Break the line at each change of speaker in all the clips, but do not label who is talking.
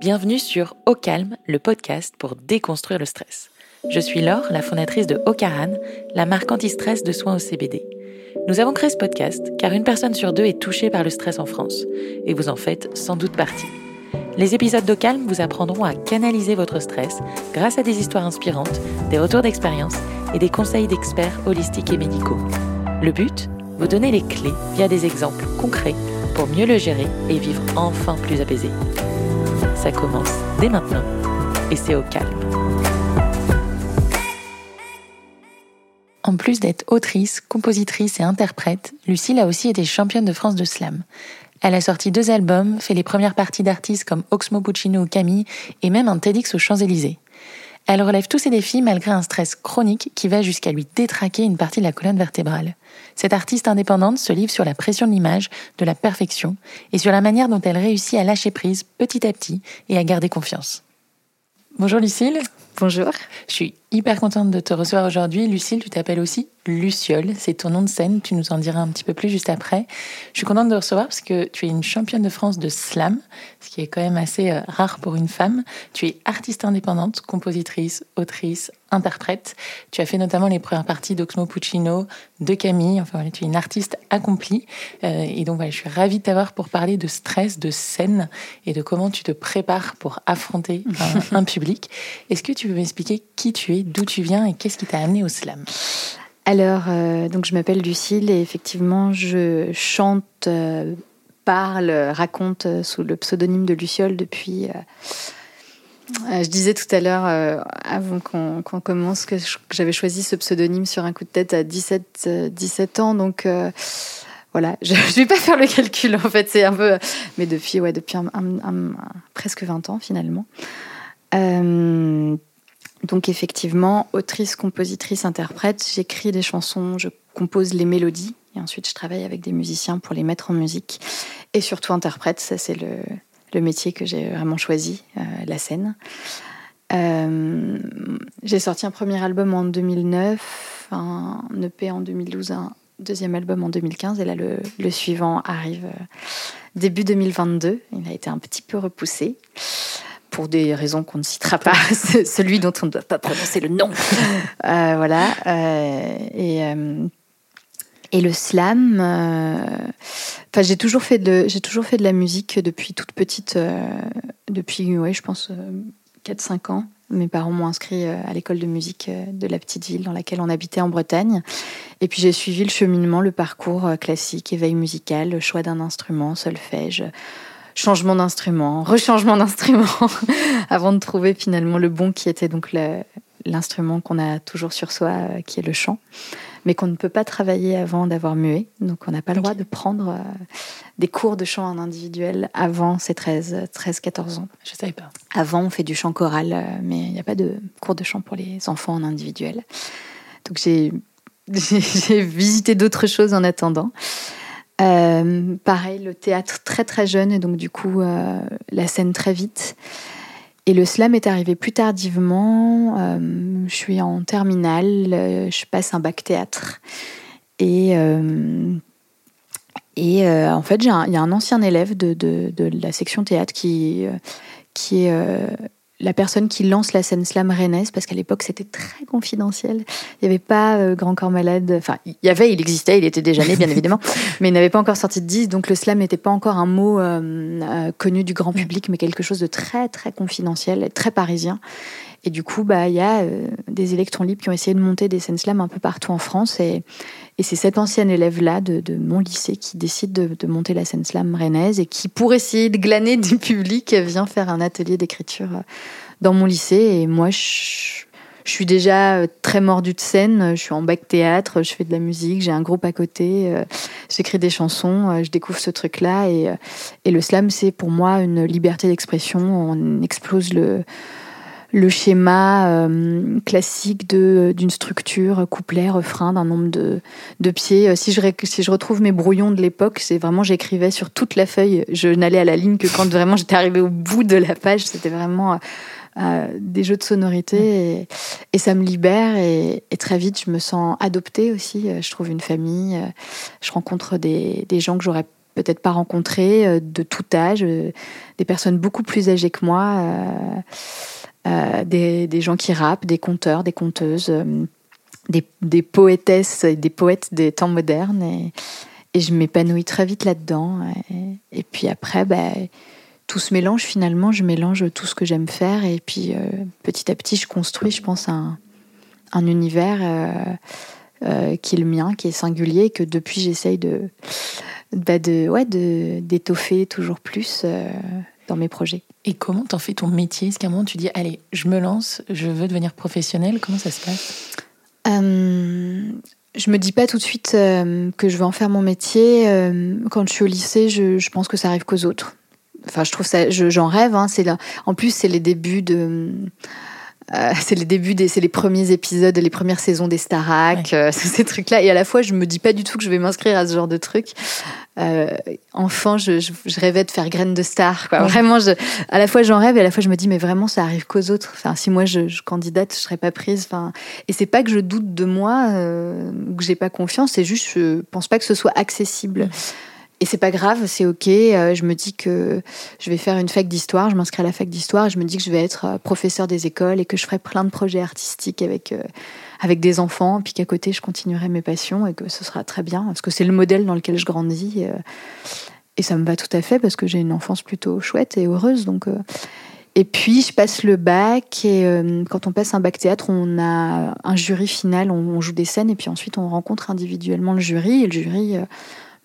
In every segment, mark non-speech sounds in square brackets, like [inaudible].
Bienvenue sur Au Calme, le podcast pour déconstruire le stress. Je suis Laure, la fondatrice de Ocaran, la marque anti-stress de soins au CBD. Nous avons créé ce podcast car une personne sur deux est touchée par le stress en France, et vous en faites sans doute partie. Les épisodes d'Au Calme vous apprendront à canaliser votre stress grâce à des histoires inspirantes, des retours d'expérience et des conseils d'experts holistiques et médicaux. Le but? Vous donner les clés via des exemples concrets pour mieux le gérer et vivre enfin plus apaisé. Ça commence dès maintenant et c'est au calme. En plus d'être autrice, compositrice et interprète, Lucille a aussi été championne de France de slam. Elle a sorti deux albums, fait les premières parties d'artistes comme Oxmo Puccino ou Camille et même un TEDx aux Champs-Élysées. Elle relève tous ces défis malgré un stress chronique qui va jusqu'à lui détraquer une partie de la colonne vertébrale. Cette artiste indépendante se livre sur la pression de l'image, de la perfection, et sur la manière dont elle réussit à lâcher prise petit à petit et à garder confiance. Bonjour Lucille.
Bonjour.
Je suis hyper contente de te recevoir aujourd'hui. Lucille, tu t'appelles aussi Luciole, c'est ton nom de scène, tu nous en diras un petit peu plus juste après. Je suis contente de te recevoir parce que tu es une championne de France de slam, ce qui est quand même assez euh, rare pour une femme. Tu es artiste indépendante, compositrice, autrice, interprète. Tu as fait notamment les premières parties d'Oxmo Puccino, de Camille. Enfin voilà, tu es une artiste accomplie. Euh, et donc voilà, je suis ravie de t'avoir pour parler de stress, de scène et de comment tu te prépares pour affronter un, [laughs] un public. Est-ce que tu peux m'expliquer qui tu es, d'où tu viens et qu'est-ce qui t'a amené au slam?
Alors, euh, donc je m'appelle Lucille et effectivement, je chante, euh, parle, raconte euh, sous le pseudonyme de Luciole depuis. je disais tout à l'heure, avant qu'on commence, que j'avais choisi ce pseudonyme sur un coup de tête à 17, 17 ans. Donc voilà, je ne vais pas faire le calcul en fait, c'est un peu. Mais depuis, ouais, depuis presque 20 ans finalement. Donc effectivement, autrice, compositrice, interprète, j'écris des chansons, je compose les mélodies et ensuite je travaille avec des musiciens pour les mettre en musique et surtout interprète, ça c'est le, métier que j'ai vraiment choisi, euh, la scène. Euh, j'ai sorti un premier album en 2009, un EP en 2012, un deuxième album en 2015 et là le, le suivant arrive euh, début 2022. Il a été un petit peu repoussé pour des raisons qu'on ne citera pas, [laughs] celui dont on ne doit pas prononcer le nom. [laughs] Euh, voilà. Euh, et, euh, et le slam, enfin, j'ai toujours fait de, j'ai toujours fait de la musique depuis toute petite, depuis, ouais, je pense, 4-5 ans. Mes parents m'ont inscrit à l'école de musique de la petite ville dans laquelle on habitait en Bretagne. Et puis j'ai suivi le cheminement, le parcours classique, éveil musical, choix d'un instrument, solfège, changement d'instrument, rechangement d'instrument, [laughs] avant de trouver finalement le bon qui était donc l'instrument qu'on a toujours sur soi, euh, qui est le chant, mais qu'on ne peut pas travailler avant d'avoir mué. Donc on n'a pas le droit de prendre euh, des cours de chant en individuel avant ses 13, 13 14 ans.
Je savais pas.
Avant, on fait du chant choral, euh, mais il n'y a pas de cours de chant pour les enfants en individuel. Donc j'ai [laughs] visité d'autres choses en attendant. Euh, pareil, le théâtre très très jeune et donc du coup euh, la scène très vite. Et le slam est arrivé plus tardivement. Euh, je suis en terminale, je passe un bac théâtre. Et, en fait, il y a un ancien élève de, la section théâtre qui, qui est la personne qui lance la scène slam rennaise, parce qu'à l'époque c'était très confidentiel. Il n'y avait pas euh, Grand Corps Malade, enfin il y avait, il existait, il était déjà né bien évidemment, [laughs] mais il n'avait pas encore sorti de 10, donc le slam n'était pas encore un mot euh, euh, connu du grand public, mais quelque chose de très très confidentiel, très parisien. Et du coup, bah, il y a des électrons libres qui ont essayé de monter des scènes slam un peu partout en France. Et, c'est cet ancien élève-là de, mon lycée qui décide de, monter la scène slam rennaise et qui, pour essayer de glaner du public, vient faire un atelier d'écriture euh, dans mon lycée. Et moi, je, suis déjà euh, très mordue de scène. Je suis en bac théâtre, je fais de la musique, j'ai un groupe à côté, euh, j'écris des chansons, je découvre ce truc-là. Et le slam, c'est pour moi une liberté d'expression. On explose le le schéma euh, classique de d'une structure couplet refrain d'un nombre de, de pieds. Si je si je retrouve mes brouillons de l'époque c'est vraiment j'écrivais sur toute la feuille. Je n'allais à la ligne que quand vraiment j'étais arrivée au bout de la page. C'était vraiment euh, euh, des jeux de sonorité et, ça me libère et, très vite je me sens adoptée aussi. Je trouve une famille je rencontre des, des gens que j'aurais peut-être pas rencontré de tout âge, des personnes beaucoup plus âgées que moi, des, des, gens qui rappent, des conteurs, des conteuses, des, des, poétesses et des poètes des temps modernes. Et, et je m'épanouis très vite là-dedans. Et, puis après, bah, tout se mélange finalement, je mélange tout ce que j'aime faire et puis petit à petit je construis, je pense, un, un univers euh, euh, qui est le mien, qui est singulier, que depuis j'essaye de, bah de, d'étoffer toujours plus euh, dans mes projets.
Et comment t'en fais ton métier? Est-ce qu'à un moment tu dis, allez, je me lance, je veux devenir professionnelle Comment ça se passe?
Je me dis pas tout de suite que je veux en faire mon métier. quand je suis au lycée, je, je pense que ça arrive qu'aux autres. Enfin, je trouve ça, j'en rêve. Hein, c'est là. En plus, c'est les débuts de euh, c'est les débuts, des, c'est les premiers épisodes, les premières saisons des Starac, euh, [laughs] ces trucs-là. Et à la fois, je me dis pas du tout que je vais m'inscrire à ce genre de truc. Euh, enfant, je, je, rêvais de faire graine de star. Quoi. Vraiment, je, à la fois j'en rêve et à la fois je me dis mais vraiment ça arrive qu'aux autres. Enfin, si moi je, je, candidate, je serais pas prise. Enfin, et c'est pas que je doute de moi, euh, que j'ai pas confiance. C'est juste je pense pas que ce soit accessible. Et c'est pas grave, c'est ok. Euh, je me dis que je vais faire une fac d'histoire, je m'inscris à la fac d'histoire je me dis que je vais être euh, professeur des écoles et que je ferai plein de projets artistiques avec, euh, avec des enfants, puis qu'à côté je continuerai mes passions et que ce sera très bien, parce que c'est le modèle dans lequel je grandis. Et ça me va tout à fait parce que j'ai une enfance plutôt chouette et heureuse. Donc, et puis je passe le bac et quand on passe un bac théâtre, on a un jury final, on, on, joue des scènes et puis ensuite on rencontre individuellement le jury et le jury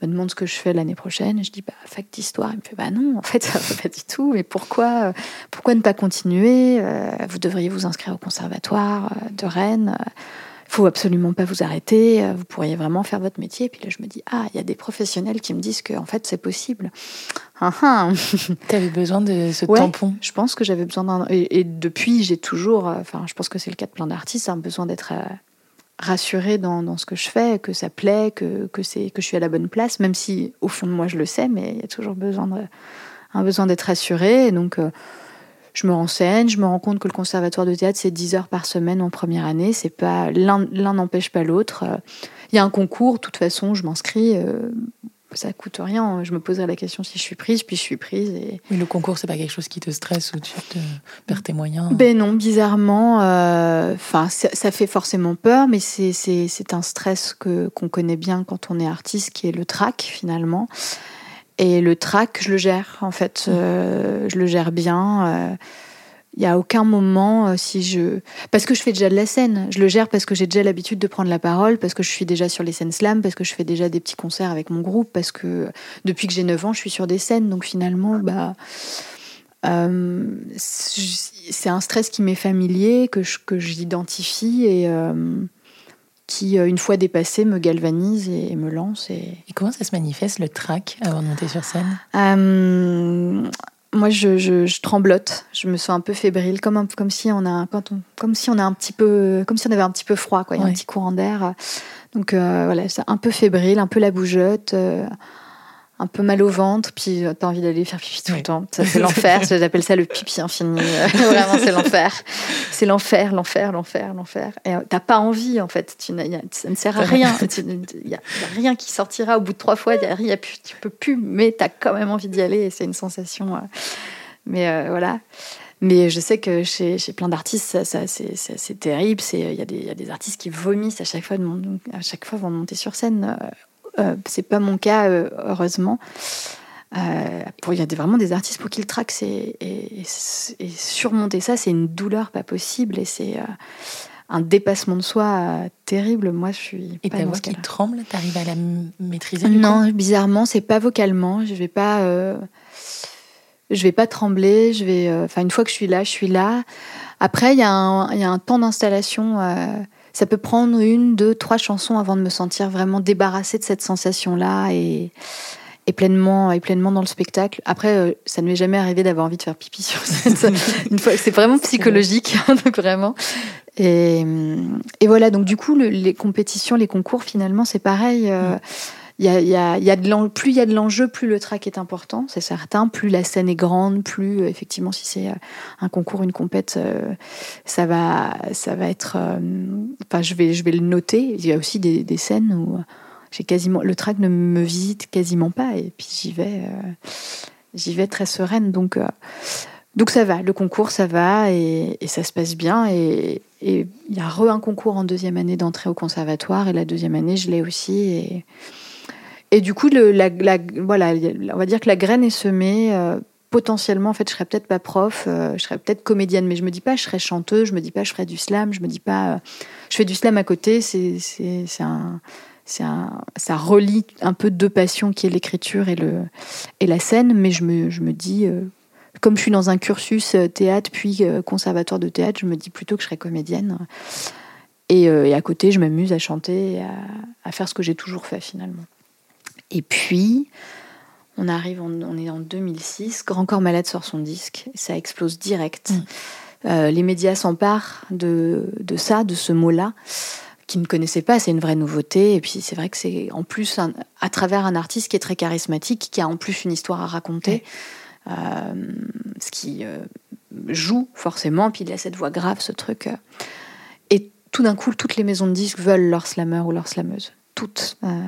me demande ce que je fais l'année prochaine. Je dis, bah, fac d'histoire. Il me fait, bah non, en fait, ça va pas du tout. Mais pourquoi, euh, pourquoi ne pas continuer euh, Vous devriez vous inscrire au conservatoire euh, de Rennes. Il faut absolument pas vous arrêter. Vous pourriez vraiment faire votre métier. Et puis là, je me dis, ah, il y a des professionnels qui me disent que, en fait, c'est possible.
Ah, ah. [laughs] Tu avais besoin de ce tampon
Je pense que j'avais besoin d'un. Et, et, depuis, j'ai toujours. Enfin, je pense que c'est le cas de plein d'artistes, un besoin d'être rassurée dans, dans, ce que je fais, que ça plaît, que, que, c'est, que je suis à la bonne place, même si au fond de moi je le sais, mais il y a toujours besoin de, un besoin d'être rassurée. Donc euh, je me renseigne, je me rends compte que le conservatoire de théâtre c'est 10 heures par semaine en première année, c'est pas l'un, l'un n'empêche pas l'autre. Il y a un concours, de toute façon, je m'inscris. Euh, ça coûte rien. Je me poserai la question si je suis prise, puis je suis prise. Et...
Le concours, c'est pas quelque chose qui te stresse ou tu te perds tes moyens?
Ben non, bizarrement. Euh, enfin, ça, fait forcément peur, mais c'est un stress que qu'on connaît bien quand on est artiste, qui est le trac finalement. Et le trac, je le gère en fait. Mmh. Euh, je le gère bien. Euh, il n'y a aucun moment, euh, si je. Parce que je fais déjà de la scène. Je le gère parce que j'ai déjà l'habitude de prendre la parole, parce que je suis déjà sur les scènes slam, parce que je fais déjà des petits concerts avec mon groupe, parce que depuis que j'ai 9 ans, je suis sur des scènes. Donc finalement, bah. Euh, c'est un stress qui m'est familier, que j'identifie et euh, qui, une fois dépassé, me galvanise et, me lance. Et...
et... comment ça se manifeste le trac avant de monter sur scène?
Moi, je, je, tremblote. Je me sens un peu fébrile, comme, comme si on a, quand on, comme si on a un petit peu, comme si on avait un petit peu froid, quoi. Il y a un petit courant d'air. Donc euh, voilà, c'est un peu fébrile, un peu la bougeotte. Euh, un peu mal au ventre, puis euh, tu as envie d'aller faire pipi tout le temps. Ça, c'est l'enfer. [laughs] J'appelle ça le pipi infini. [laughs] Vraiment, c'est l'enfer. C'est l'enfer, l'enfer, l'enfer, l'enfer. Et euh, t'as pas envie, en fait. Tu ça ne sert à rien. Il n'y a, rien qui sortira au bout de trois fois. Y a, y a plus, tu peux plus, mais tu as quand même envie d'y aller. Et c'est une sensation. Euh, mais voilà. Mais je sais que chez, chez plein d'artistes, ça, c'est terrible. Il y, y, a des artistes qui vomissent à chaque fois, de à chaque fois vont monter sur scène euh, c'est pas mon cas, euh, heureusement. Euh, il y a vraiment des artistes pour qui le trac, et, surmonter ça, c'est une douleur pas possible et c'est un dépassement de soi terrible. Moi, je suis.
Et ta voix qui tremble, t'arrives à la maîtriser
Non, bizarrement, c'est pas vocalement. Je vais pas. je vais pas trembler. Je vais. Enfin, une fois que je suis là, je suis là. Après, il y, y, a un temps d'installation ça peut prendre une, deux, trois chansons avant de me sentir vraiment débarrassée de cette sensation-là et, et pleinement et pleinement dans le spectacle. Après, euh, ça ne m'est jamais arrivé d'avoir envie de faire pipi [laughs] sur scène. une fois, c'est vraiment psychologique, [laughs] donc vraiment. Et, et, voilà. Donc du coup, les compétitions, les concours, finalement, c'est pareil. Euh, plus il y a de l'enjeu, plus le track est important, c'est certain. Plus la scène est grande, plus euh, effectivement, si c'est euh, un concours, une compète, euh, ça va, être. Enfin, je vais, le noter. Il y a aussi des, scènes où j'ai le track ne me visite quasiment pas et puis j'y vais, j'y vais très sereine. Donc donc ça va, le concours ça va et, ça se passe bien. Et il y a re un concours en deuxième année d'entrée au conservatoire et la deuxième année je l'ai aussi. Et du coup, on va dire que la graine est semée. Euh, potentiellement, en fait, je serais peut-être pas prof, euh, je serais peut-être comédienne, mais je me dis pas je serais chanteuse, je me dis pas je ferais du slam, je me dis pas euh, je fais du slam à côté. C'est ça relie un peu deux passions qui est l'écriture et, et la scène, mais je me, dis, comme je suis dans un cursus théâtre puis conservatoire de théâtre, je me dis plutôt que je serais comédienne. Et, et à côté, je m'amuse à chanter, à, à, faire ce que j'ai toujours fait finalement. Et puis, on arrive, on est en 2006, Grand Corps Malade sort son disque, ça explose direct. Mm. Euh, les médias s'emparent de, de ça, de ce mot-là, qui ne connaissaient pas, c'est une vraie nouveauté. Et puis c'est vrai que c'est en plus à travers un artiste qui est très charismatique, qui a en plus une histoire à raconter, euh, ce qui euh, joue forcément. Puis il a cette voix grave, ce truc. et tout d'un coup, toutes les maisons de disques veulent leur slammer ou leur slameuse toutes, euh,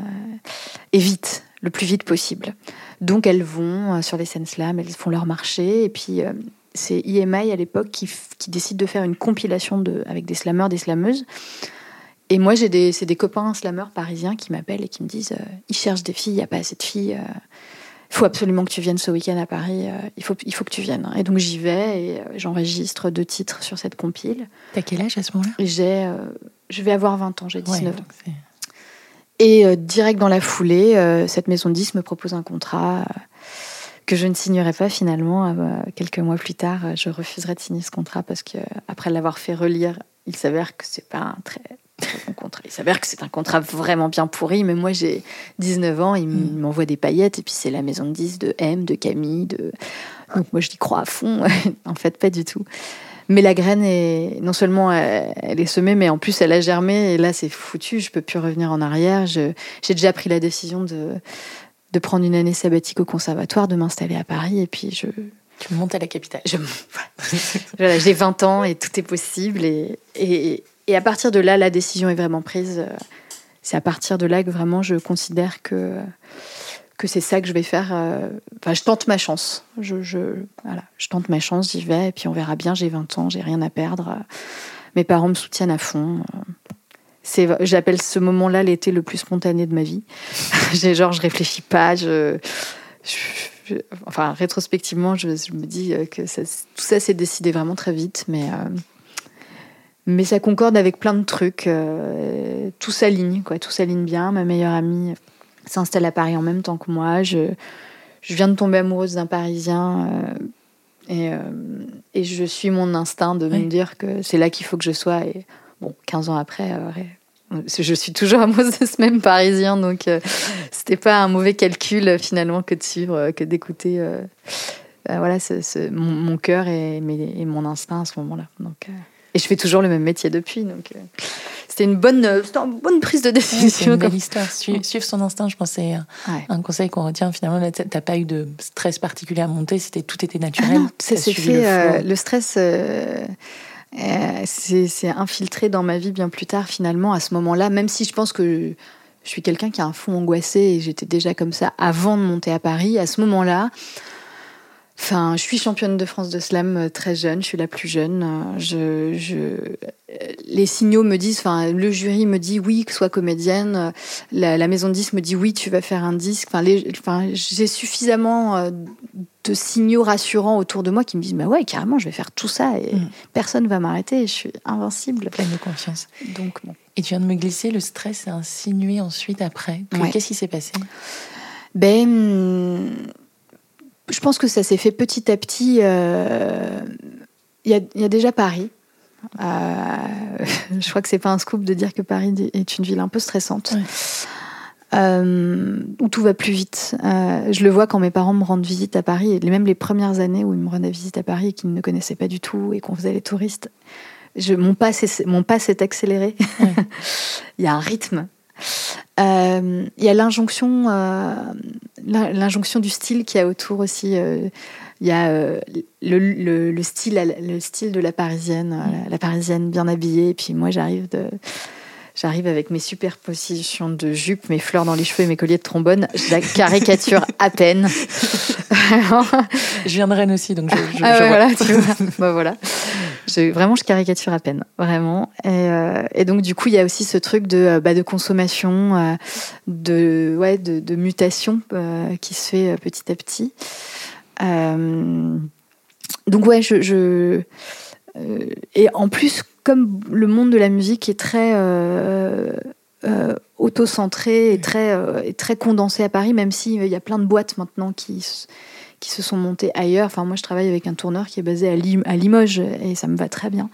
et vite, le plus vite possible. Donc elles vont euh, sur les scènes slam, elles font leur marché, et puis euh, c'est IMI à l'époque qui, décide de faire une compilation de, avec des slammeurs, des slameuses. Et moi, j'ai des, c'est des copains slameurs parisiens qui m'appellent et qui me disent ils cherchent des filles, il n'y a pas assez de filles. il faut absolument que tu viennes ce week-end à Paris. il, faut, il faut que tu viennes. Et donc j'y vais et j'enregistre deux titres sur cette compile.
T'as quel âge à ce moment-là?
J'ai, je vais avoir 20 ans, j'ai 19 ans. Et euh, direct dans la foulée, euh, cette maison de disques me propose un contrat euh, que je ne signerai pas finalement. quelques mois plus tard, je refuserai de signer ce contrat parce que après l'avoir fait relire, il s'avère que c'est pas un très, très bon contrat. Il s'avère que c'est un contrat vraiment bien pourri, mais moi j'ai 19 ans, il mm. m'envoie des paillettes et puis c'est la maison de disques de M, de Camille, de... donc moi je dis crois à fond. [laughs] en fait, pas du tout. Mais la graine est non seulement elle est semée, mais en plus elle a germé. Et là, c'est foutu. Je peux plus revenir en arrière. J'ai déjà pris la décision de, de prendre une année sabbatique au conservatoire, de m'installer à Paris. Et puis je.
Tu montes à la capitale. [laughs]
J'ai 20 ans et tout est possible. Et, et, et, à partir de là, la décision est vraiment prise. C'est à partir de là que vraiment je considère que que c'est ça que je vais faire. Euh, je tente ma chance. Je, tente ma chance, j'y vais, et puis on verra bien. J'ai 20 ans, j'ai rien à perdre. Mes parents me soutiennent à fond. J'appelle ce moment-là l'été le plus spontané de ma vie. [laughs] j'ai genre, je réfléchis pas. Enfin, rétrospectivement, je, me dis que tout ça s'est décidé vraiment très vite, mais. Euh, mais ça concorde avec plein de trucs. Euh, tout s'aligne, quoi. Tout s'aligne bien. Ma meilleure amie s'installe à Paris en même temps que moi. Je, je viens de tomber amoureuse d'un Parisien euh, et, euh, et, je suis mon instinct de me dire que c'est là qu'il faut que je sois. Et bon, 15 ans après, euh, je suis toujours amoureuse de ce même Parisien, donc c'était pas un mauvais calcul finalement que de suivre, que d'écouter. voilà, ce, mon, mon cœur et, et, mon instinct à ce moment-là. Donc, et je fais toujours le même métier depuis. Donc, c'était une bonne, euh, une bonne prise de décision.
c'est une belle histoire. suivre son instinct, je pense, c'est un conseil qu'on retient. Finalement, tu n'as pas eu de stress particulier à monter, c'était tout était naturel. Ah
c'est. Le, euh, le, stress. Euh, c'est infiltré dans ma vie bien plus tard finalement à ce moment-là même si je pense que je suis quelqu'un qui a un fond angoissé et j'étais déjà comme ça avant de monter à Paris à ce moment-là Enfin, je suis championne de France de slam euh, très jeune, je suis la plus jeune. Euh, je, je, euh, les signaux me disent, enfin, le jury me dit oui, que sois comédienne. La, maison de disques me dit oui, tu vas faire un disque. Enfin, enfin j'ai suffisamment de signaux rassurants autour de moi qui me disent, bah ouais, carrément, je vais faire tout ça et mm. personne va m'arrêter. Je suis invincible.
Pleine de confiance.
Donc, bon.
Et tu viens de me glisser, le stress s'est insinué ensuite après. Qu'est-ce qui s'est passé?
Ben je pense que ça s'est fait petit à petit. Euh, il y, a, déjà Paris. Euh, [laughs] je crois que c'est pas un scoop de dire que Paris est une ville un peu stressante. Euh, où tout va plus vite. je le vois quand mes parents me rendent visite à Paris, et même les premières années où ils me rendaient visite à Paris et qu'ils ne me connaissaient pas du tout et qu'on faisait les touristes, je, mon, pas mon pas s'est accéléré. [laughs] Il y a un rythme il y a l'injonction, euh, l'injonction du style qui a autour aussi. Euh, il y a le, le, style, le style de la parisienne, la parisienne bien habillée. Et puis moi, j'arrive de J'arrive avec mes superpositions de jupes, mes fleurs dans les cheveux et mes colliers de trombone. Je la caricature à peine.
je viens de Rennes aussi, donc je, je,
ah voilà, tu vois. bah, voilà. Je, vraiment, je caricature à peine, vraiment. Et, euh, et donc, du coup, il y a aussi ce truc de, bah, de consommation, euh, de, ouais, de, de mutation euh, qui se fait petit à petit. donc, ouais, je, je et en plus, comme le monde de la musique est très euh, euh, auto-centré et très, euh, très condensé à Paris, même s'il y a plein de boîtes maintenant qui, qui se sont montées ailleurs. Enfin, moi, je travaille avec un tourneur qui est basé à, Limoges et ça me va très bien.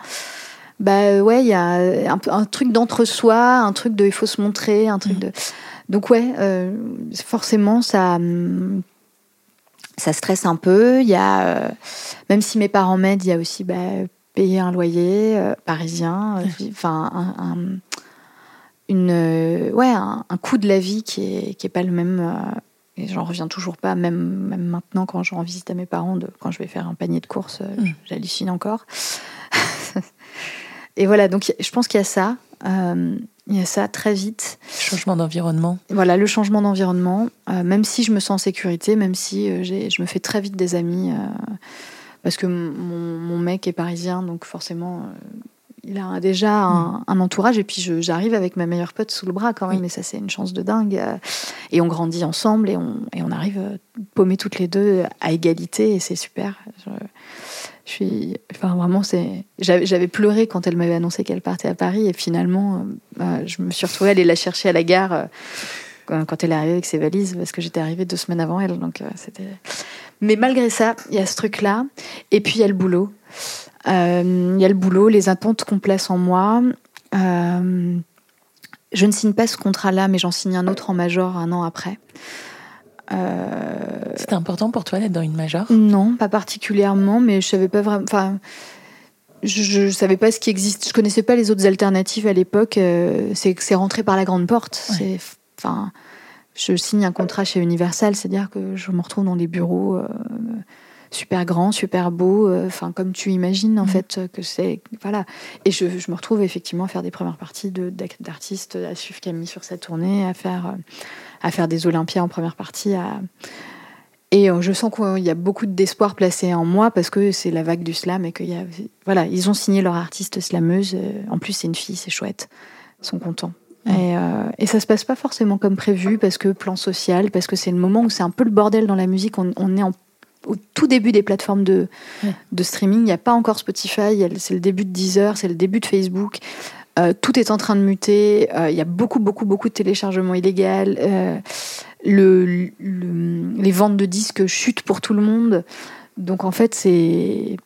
Bah ouais, il y a un, truc d'entre-soi, un truc de il faut se montrer, un truc mmh. de. Donc ouais, forcément, ça ça stresse un peu. Il y a, même si mes parents m'aident, il y a aussi bah, payer un loyer euh, parisien, euh, enfin un, une, euh, ouais, un, coût de la vie qui est, qui est pas le même. et j'en reviens toujours pas, même, même maintenant quand je rends visite à mes parents, de, quand je vais faire un panier de courses, j'hallucine encore. [laughs] et voilà, donc je pense qu'il y a ça. il y a ça très vite.
Changement d'environnement.
Voilà, le changement d'environnement. même si je me sens en sécurité, même si je me fais très vite des amis parce que mon, mec est parisien, donc forcément, euh, il a déjà mm. un, entourage. Et puis j'arrive avec ma meilleure pote sous le bras quand même, et ça c'est une chance de dingue. Euh, et on grandit ensemble et on, et on arrive euh, paumés toutes les deux à égalité, et c'est super. Je, suis, enfin vraiment, c'est. J'avais pleuré quand elle m'avait annoncé qu'elle partait à Paris, et finalement, bah, je me suis retrouvée à aller la chercher à la gare quand elle est arrivée avec ses valises, parce que j'étais arrivée deux semaines avant elle. Donc c'était. Mais malgré ça, il y a ce truc-là. Et puis, il y a le boulot. Euh, il y a le boulot, les attentes qu'on place en moi. Euh, je ne signe pas ce contrat-là, mais j'en signe un autre en major un an après.
Euh, C'était important pour toi d'être dans une major?
Non, pas particulièrement, mais je savais pas vraiment. Enfin, je, ne savais pas ce qui existe. Je connaissais pas les autres alternatives à l'époque. c'est c'est rentré par la grande porte. C'est, enfin, je signe un contrat chez Universal, c'est-à-dire que je me retrouve dans des bureaux euh, super grands, super beaux, euh, enfin comme tu imagines en mm. fait que c'est voilà. Et je, me retrouve effectivement à faire des premières parties d'artistes, à suivre Camille sur sa tournée, à faire euh, à faire des Olympias en première partie, et je sens qu'il y a beaucoup d'espoir placé en moi parce que c'est la vague du slam et qu'il y a voilà ils ont signé leur artiste slameuse. En plus c'est une fille, c'est chouette, ils sont contents. Et, euh, et, ça se passe pas forcément comme prévu parce que plan social, parce que c'est le moment où c'est un peu le bordel dans la musique. On, on est en, au tout début des plateformes de, de streaming. Il n'y a pas encore Spotify. C'est le début de Deezer, c'est le début de Facebook. Euh, tout est en train de muter. Euh, il y a beaucoup, beaucoup, beaucoup de téléchargements illégaux. Euh, le, les ventes de disques chutent pour tout le monde. Donc en fait, c'est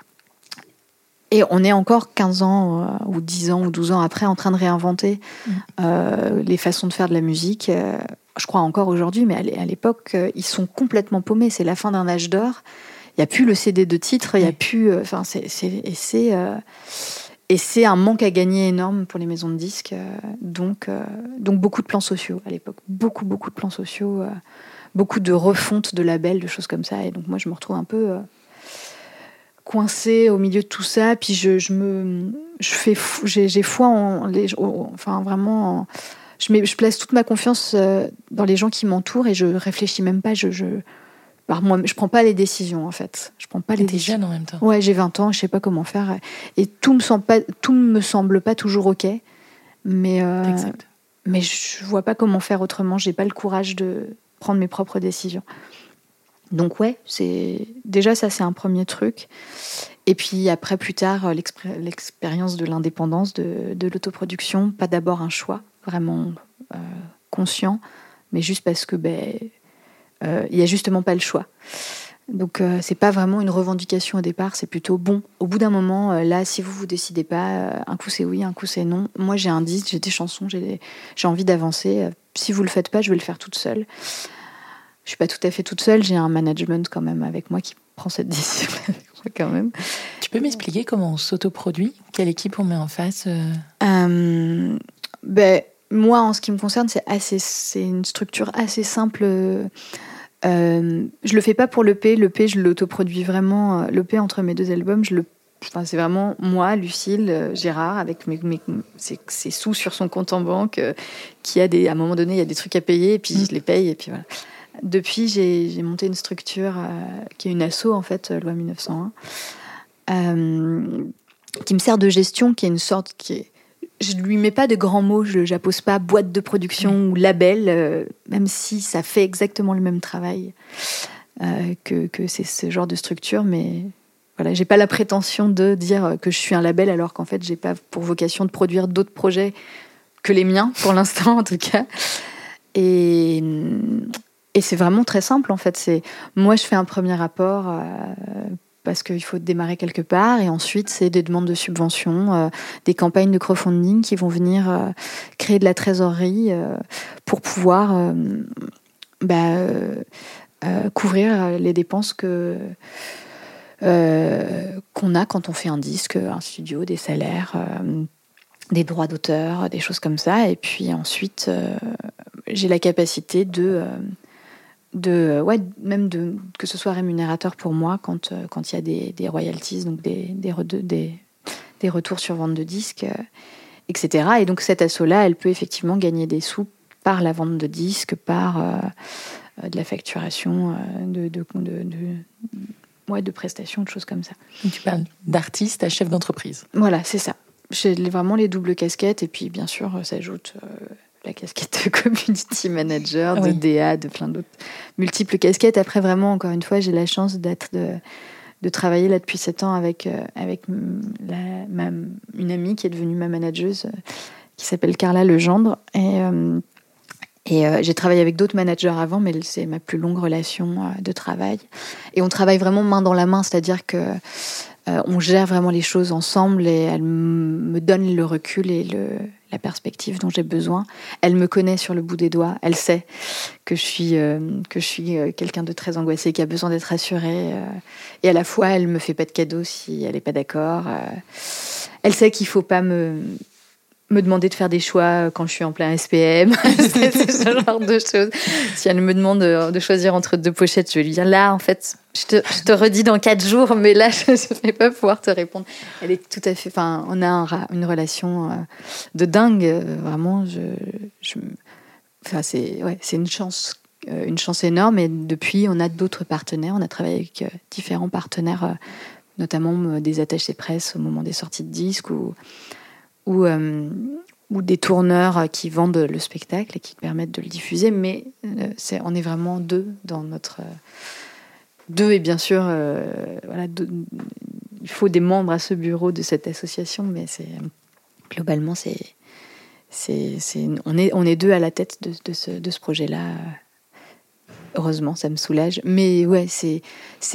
et on est encore 15 ans euh, ou 10 ans ou 12 ans après en train de réinventer mm. euh, les façons de faire de la musique. Euh, je crois encore aujourd'hui, mais à l'époque, ils sont complètement paumés. C'est la fin d'un âge d'or. Il n'y a plus le CD de titre, il y a plus. Enfin, c'est et c'est et c'est un manque à gagner énorme pour les maisons de disques. donc, donc beaucoup de plans sociaux à l'époque, beaucoup beaucoup de plans sociaux, beaucoup de refonte de labels, de choses comme ça. Et donc moi, je me retrouve un peu coincée au milieu de tout ça. Puis je, je me, je fais, j'ai foi en les, enfin vraiment, je, mets, je place toute ma confiance euh, dans les gens qui m'entourent et je réfléchis même pas. Je, je, par moi, je prends pas les décisions en fait. Je prends pas les
décisions. jeune en même temps.
Ouais, j'ai 20 ans, je sais pas comment faire et tout me semble pas, tout me semble pas toujours ok. Mais euh, mais je vois pas comment faire autrement. J'ai pas le courage de prendre mes propres décisions. Donc ouais, c'est déjà ça c'est un premier truc. Et puis après plus tard l'expérience de l'indépendance, de, l'autoproduction, pas d'abord un choix vraiment euh, conscient, mais juste parce que ben euh, il y a justement pas le choix. Donc euh, c'est pas vraiment une revendication au départ, c'est plutôt bon. Au bout d'un moment, là, si vous vous décidez pas, un coup c'est oui, un coup c'est non. Moi j'ai un disque, j'ai des chansons, j'ai envie d'avancer. Si vous le faites pas, je vais le faire toute seule je suis pas tout à fait toute seule. J'ai un management quand même avec moi qui prend cette [laughs] décision quand même.
Tu peux m'expliquer comment on s'autoproduit? Quelle équipe on met en face euh?
Euh, ben, Moi, en ce qui me concerne, c'est assez, c'est une structure assez simple. Euh, je le fais pas pour l'EP. L'EP, je l'autoproduis vraiment. L'EP entre mes deux albums, je le c'est vraiment moi, Lucille, euh, Gérard, avec mes, ses, sous sur son compte en banque, euh, qui a des, à un moment donné, il y a des trucs à payer, et puis je les paye, et puis voilà. Depuis, j'ai monté une structure euh, qui est une asso, en fait, loi 1901, qui me sert de gestion, qui est une sorte qui est je lui mets pas de grands mots, je n'appose pas boîte de production ou label, même si ça fait exactement le même travail que, que c'est ce genre de structure, mais voilà, j'ai pas la prétention de dire que je suis un label alors qu'en fait j'ai pas pour vocation de produire d'autres projets que les miens pour l'instant en tout cas. Et, et c'est vraiment très simple en fait. C'est moi je fais un premier rapport euh, parce qu'il faut démarrer quelque part et ensuite c'est des demandes de subventions, euh, des campagnes de crowdfunding qui vont venir euh, créer de la trésorerie pour pouvoir bah, couvrir les dépenses que qu'on a quand on fait un disque, un studio, des salaires, des droits d'auteur, des choses comme ça. Et puis ensuite, j'ai la capacité de de ouais, même de que ce soit rémunérateur pour moi quand quand il y a des, des royalties donc des des, des, des, retours sur vente de disques etc et donc cette asso là elle peut effectivement gagner des sous par la vente de disques par de la facturation de, de, de, ouais, de prestations, de choses comme ça.
tu parles d'artiste à chef d'entreprise.
Voilà, c'est ça. J'ai vraiment les doubles casquettes et puis bien sûr s'ajoute euh, la casquette de [laughs] community manager, de DA, de plein d'autres multiples casquettes. Après vraiment, encore une fois, j'ai la chance d'être de, de, travailler là depuis sept ans avec, euh, avec la, ma, une amie qui est devenue ma manageuse, euh, qui s'appelle Carla Legendre. Et et euh, j'ai travaillé avec d'autres managers avant, mais c'est ma plus longue relation de travail. Et on travaille vraiment main dans la main, c'est-à-dire que on gère vraiment les choses ensemble et elle me donne le recul et le, la perspective dont j'ai besoin. Elle me connaît sur le bout des doigts. Elle sait que je suis que je suis quelqu'un de très angoissé qui a besoin d'être rassuré. et à la fois, elle me fait pas de cadeaux si elle est pas d'accord. elle sait qu'il faut pas me me demander de faire des choix quand je suis en plein SPM, [laughs] ce genre de choses. Si elle me demande de, choisir entre deux pochettes, je vais lui dire là, en fait, je te, redis dans quatre jours, mais là, [laughs] je ne vais pas pouvoir te répondre. Elle est tout à fait. Enfin, on a une relation euh, de dingue, euh, vraiment. Enfin, c'est une chance, euh, une chance énorme. Et depuis, on a d'autres partenaires. On a travaillé avec différents partenaires, notamment des attachés presse au moment des sorties de disques ou, euh, ou des tourneurs qui vendent le spectacle et qui permettent de le diffuser. Mais euh, c'est, on est vraiment deux dans notre. Euh, deux, et bien sûr, voilà, il faut des membres à ce bureau de cette association, mais c'est globalement, c'est, c'est, c'est, on, est, on est deux à la tête de, de ce, de ce projet-là. Heureusement, ça me soulage. Mais ouais, c'est,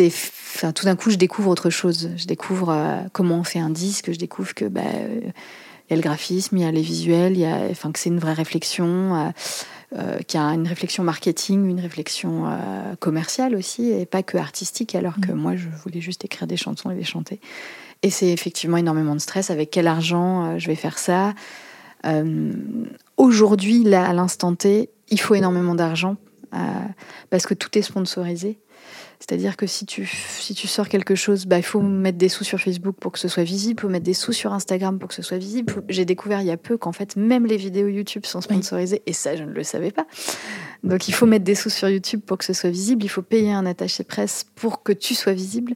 enfin, tout d'un coup, je découvre autre chose. Je découvre comment on fait un disque. Je découvre que bah, y a le graphisme, il y a les visuels, il y a, enfin, que c'est une vraie réflexion, euh, euh, qu'il y a une réflexion marketing, une réflexion euh, commerciale aussi, et pas que artistique, alors que mm. moi, je voulais juste écrire des chansons et les chanter. Et c'est effectivement énormément de stress. Avec quel argent je vais faire ça? Aujourd'hui, là, à l'instant T, il faut énormément d'argent parce que tout est sponsorisé. C'est-à-dire que si tu, si tu sors quelque chose, bah, il faut mettre des sous sur Facebook pour que ce soit visible, il faut mettre des sous sur Instagram pour que ce soit visible. J'ai découvert il y a peu qu'en fait, même les vidéos YouTube sont sponsorisées, et ça, je ne le savais pas. Donc il faut mettre des sous sur YouTube pour que ce soit visible, il faut payer un attaché presse pour que tu sois visible.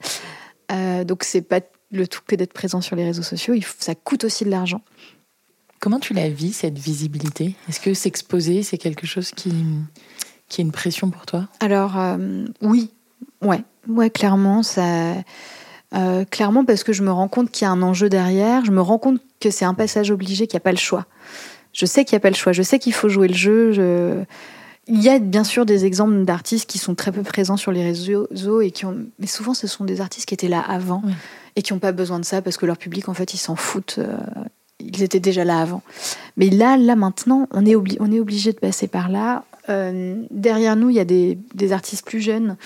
Euh, donc c'est pas le tout que d'être présent sur les réseaux sociaux, il ça coûte aussi de l'argent.
Comment tu la vis, cette visibilité? Est-ce que s'exposer, c'est quelque chose qui, qui est une pression pour toi?
Alors, euh, oui, Ouais, ouais, clairement, ça. Euh, clairement, parce que je me rends compte qu'il y a un enjeu derrière, je me rends compte que c'est un passage obligé, qu'il n'y a pas le choix. Je sais qu'il n'y a pas le choix, je sais qu'il faut jouer le jeu. Il y a bien sûr des exemples d'artistes qui sont très peu présents sur les réseaux et qui ont. Mais souvent, ce sont des artistes qui étaient là avant et qui n'ont pas besoin de ça parce que leur public, en fait, ils s'en foutent. Euh, ils étaient déjà là avant. Mais là, là maintenant, on est, on est obligé de passer par là. Euh, derrière nous, il y a des, des artistes plus jeunes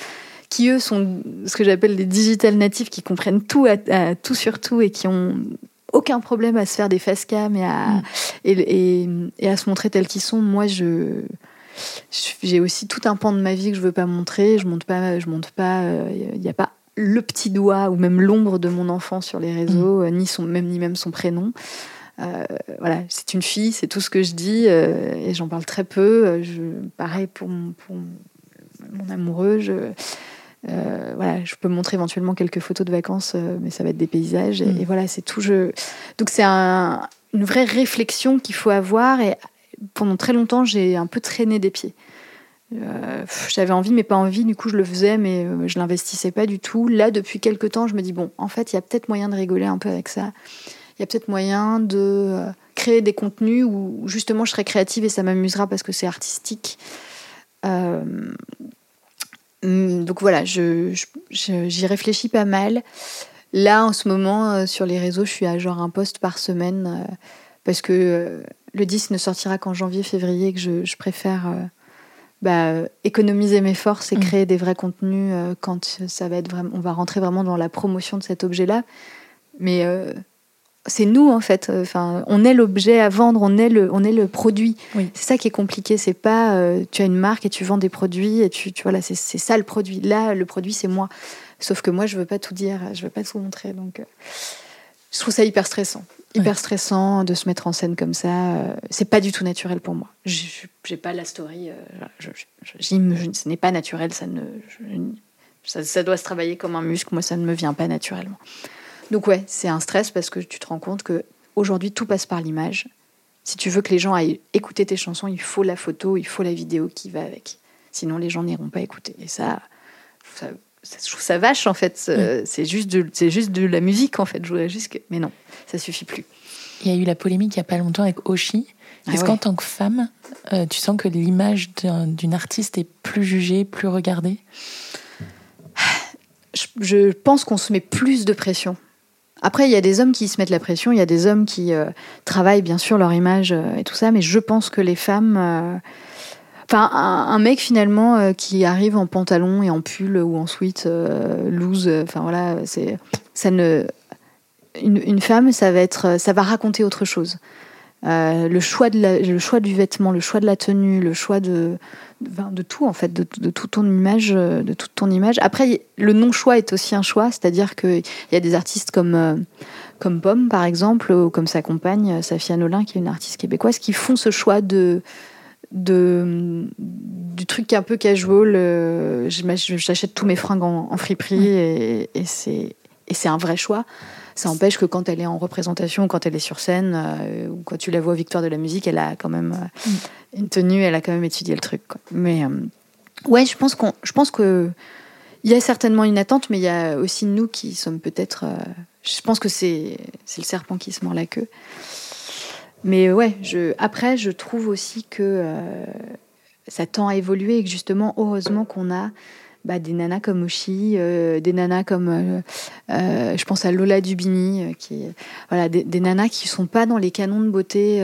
qui eux sont ce que j'appelle des digital natifs, qui comprennent tout, à, tout sur tout et qui ont aucun problème à se faire des face cam et à, mm. et, et, à se montrer tels qu'ils sont. Moi, je j'ai aussi tout un pan de ma vie que je veux pas montrer. Je monte pas, je monte pas. Il euh, n'y a pas le petit doigt ou même l'ombre de mon enfant sur les réseaux, mm. ni, son, même, ni même son prénom. voilà, c'est une fille, c'est tout ce que je dis et j'en parle très peu. Je, pareil pour mon, pour mon amoureux, je, euh, voilà, je peux montrer éventuellement quelques photos de vacances, euh, mais ça va être des paysages. Et, mm. voilà, c'est tout. Je... Donc c'est un, une vraie réflexion qu'il faut avoir. Et pendant très longtemps, j'ai un peu traîné des pieds. Euh, j'avais envie, mais pas envie. Du coup, je le faisais, mais je l'investissais pas du tout. Là, depuis quelques temps, je me dis bon, en fait, il y a peut-être moyen de rigoler un peu avec ça. Il y a peut-être moyen de créer des contenus où justement je serai créative et ça m'amusera parce que c'est artistique. Euh, donc voilà, j'y je, réfléchis pas mal. Là, en ce moment, euh, sur les réseaux, je suis à genre un post par semaine euh, parce que euh, le disque ne sortira qu'en janvier-février que je, préfère bah, économiser mes forces et mmh. créer des vrais contenus quand ça va être vraiment, on va rentrer vraiment dans la promotion de cet objet-là. Mais c'est nous en fait. Enfin, on est l'objet à vendre, on est le, on est le produit. C'est ça qui est compliqué. C'est pas euh, tu as une marque et tu vends des produits et tu, tu voilà, c'est ça le produit. Là, le produit c'est moi. Sauf que moi, je veux pas tout dire, je veux pas tout montrer. Donc, euh, je trouve ça hyper stressant, hyper stressant de se mettre en scène comme ça. Euh, c'est pas du tout naturel pour moi. J'ai pas la story. Je, ce n'est pas naturel. Ça ne, ça, ça doit se travailler comme un muscle. Moi, ça ne me vient pas naturellement. Donc ouais, c'est un stress parce que tu te rends compte que aujourd'hui tout passe par l'image. Si tu veux que les gens aillent écouter tes chansons, il faut la photo, il faut la vidéo qui va avec. Sinon, les gens n'iront pas écouter. Et ça, ça, je trouve ça vache en fait. C'est juste de, c'est juste de la musique en fait. Je voudrais juste mais non, ça suffit plus.
Il y a eu la polémique il y a pas longtemps avec Oshi. Ah Est-ce qu'en tant que femme, euh, tu sens que l'image d'une artiste est plus jugée, plus regardée?
Je pense qu'on se met plus de pression après, il y a des hommes qui se mettent la pression, il y a des hommes qui euh, travaillent bien sûr leur image euh, et tout ça, mais je pense que les femmes. Euh, enfin, un, mec finalement qui arrive en pantalon et en pull ou en sweat loose, enfin voilà, ça ne. Une, femme, ça va raconter autre chose. le choix de le choix du vêtement, le choix de la tenue, le choix de de tout en fait, de, de, toute ton image, euh, de toute ton image. Après, le non choix est aussi un choix, c'est-à-dire qu'il y a des artistes comme euh, comme Pomme par exemple, ou comme sa compagne Safia Nolin, qui est une artiste québécoise, qui font ce choix de de du truc un peu casual. Euh, j'achète tous mes fringues en, friperie et, et c'est et c'est un vrai choix. Ça empêche que quand elle est en représentation, quand elle est sur scène, euh, ou quand tu la vois Victoire de la musique, elle a quand même euh, mm. une tenue, elle a quand même étudié le truc. Mais euh, ouais, je pense qu'on, je pense que il y a certainement une attente, mais il y a aussi nous qui sommes peut-être. je pense que c'est c'est le serpent qui se mord la queue. Mais ouais, je, après, je trouve aussi que ça tend à évoluer et que justement, heureusement qu'on a bah, des nanas comme Oshi, euh, des nanas comme, euh, euh, je pense à Lola Dubini, qui, voilà, des, nanas qui sont pas dans les canons de beauté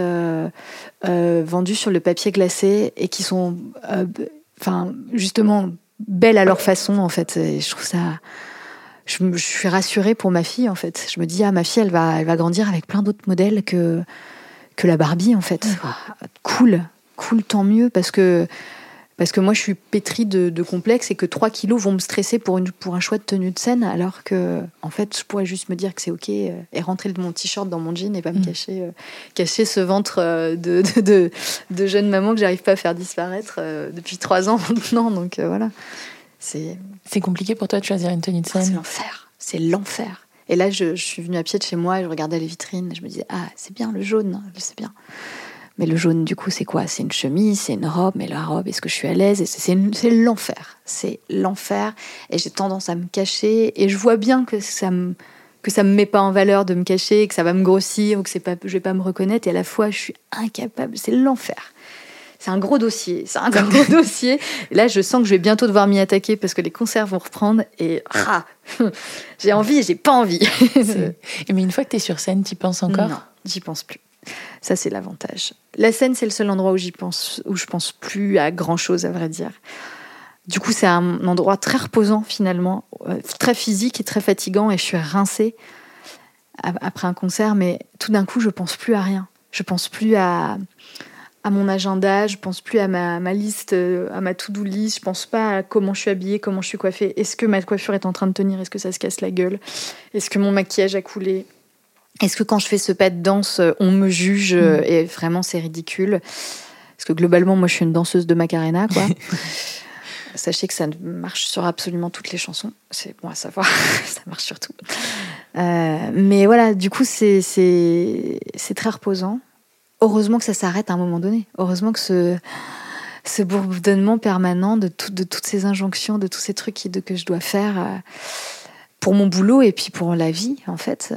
vendus sur le papier glacé et qui sont, enfin, justement belles à leur façon en fait. je trouve ça. Je, suis rassurée pour ma fille en fait. Je me dis ah ma fille elle va elle va grandir avec plein d'autres modèles que que la Barbie en fait. Cool, cool tant mieux parce que parce que moi, je suis pétrie de, de complexes et que 3 kilos vont me stresser pour, une, pour un choix de tenue de scène, alors que, en fait, je pourrais juste me dire que c'est OK euh, et rentrer mon t-shirt dans mon jean et pas me mm. cacher, euh, cacher ce ventre euh, de, de, de, jeune maman que j'arrive pas à faire disparaître depuis 3 ans [laughs] maintenant. Donc voilà.
C'est compliqué pour toi de choisir une tenue de scène
C'est l'enfer. C'est l'enfer. Et là, je, je, suis venue à pied de chez moi et je regardais les vitrines et je me disais, ah, c'est bien le jaune, je sais bien. Mais le jaune, du coup, c'est quoi? C'est une chemise, c'est une robe, mais la robe, est-ce que je suis à l'aise? C'est l'enfer. C'est l'enfer. Et j'ai tendance à me cacher. Et je vois bien que ça me que ça me met pas en valeur de me cacher, que ça va me grossir ou que c'est pas, je vais pas me reconnaître. Et à la fois, je suis incapable. C'est l'enfer. C'est un gros dossier. C'est un gros [laughs] dossier. là, je sens que je vais bientôt devoir m'y attaquer parce que les concerts vont reprendre. Et ah, [laughs] j'ai envie et j'ai pas envie. [laughs]
mais une fois que tu es sur scène, tu penses encore?
Non, j'y pense plus. Ça, c'est l'avantage. La scène, c'est le seul endroit où j'y pense, où je pense plus à grand chose, à vrai dire. Du coup, c'est un endroit très reposant finalement, euh, très physique et très fatigant, et je suis rincée après un concert, mais tout d'un coup, je pense plus à rien. Je pense plus à, mon agenda, je pense plus à ma, ma liste, à ma to-do list, je pense pas à comment je suis habillée, comment je suis coiffée. Est-ce que ma coiffure est en train de tenir? Est-ce que ça se casse la gueule? Est-ce que mon maquillage a coulé? Est-ce que quand je fais ce pas de danse, on me juge mm. Et vraiment, c'est ridicule? Parce que globalement, moi, je suis une danseuse de Macarena, quoi. [laughs] Sachez que ça marche sur absolument toutes les chansons. C'est bon à savoir, [laughs] ça marche sur tout. Euh, mais voilà, du coup, c'est très reposant. Heureusement que ça s'arrête à un moment donné. Heureusement que ce, ce bourdonnement permanent de, de toutes ces injonctions, de tous ces trucs que je dois faire euh, pour mon boulot et puis pour la vie, en fait. Euh,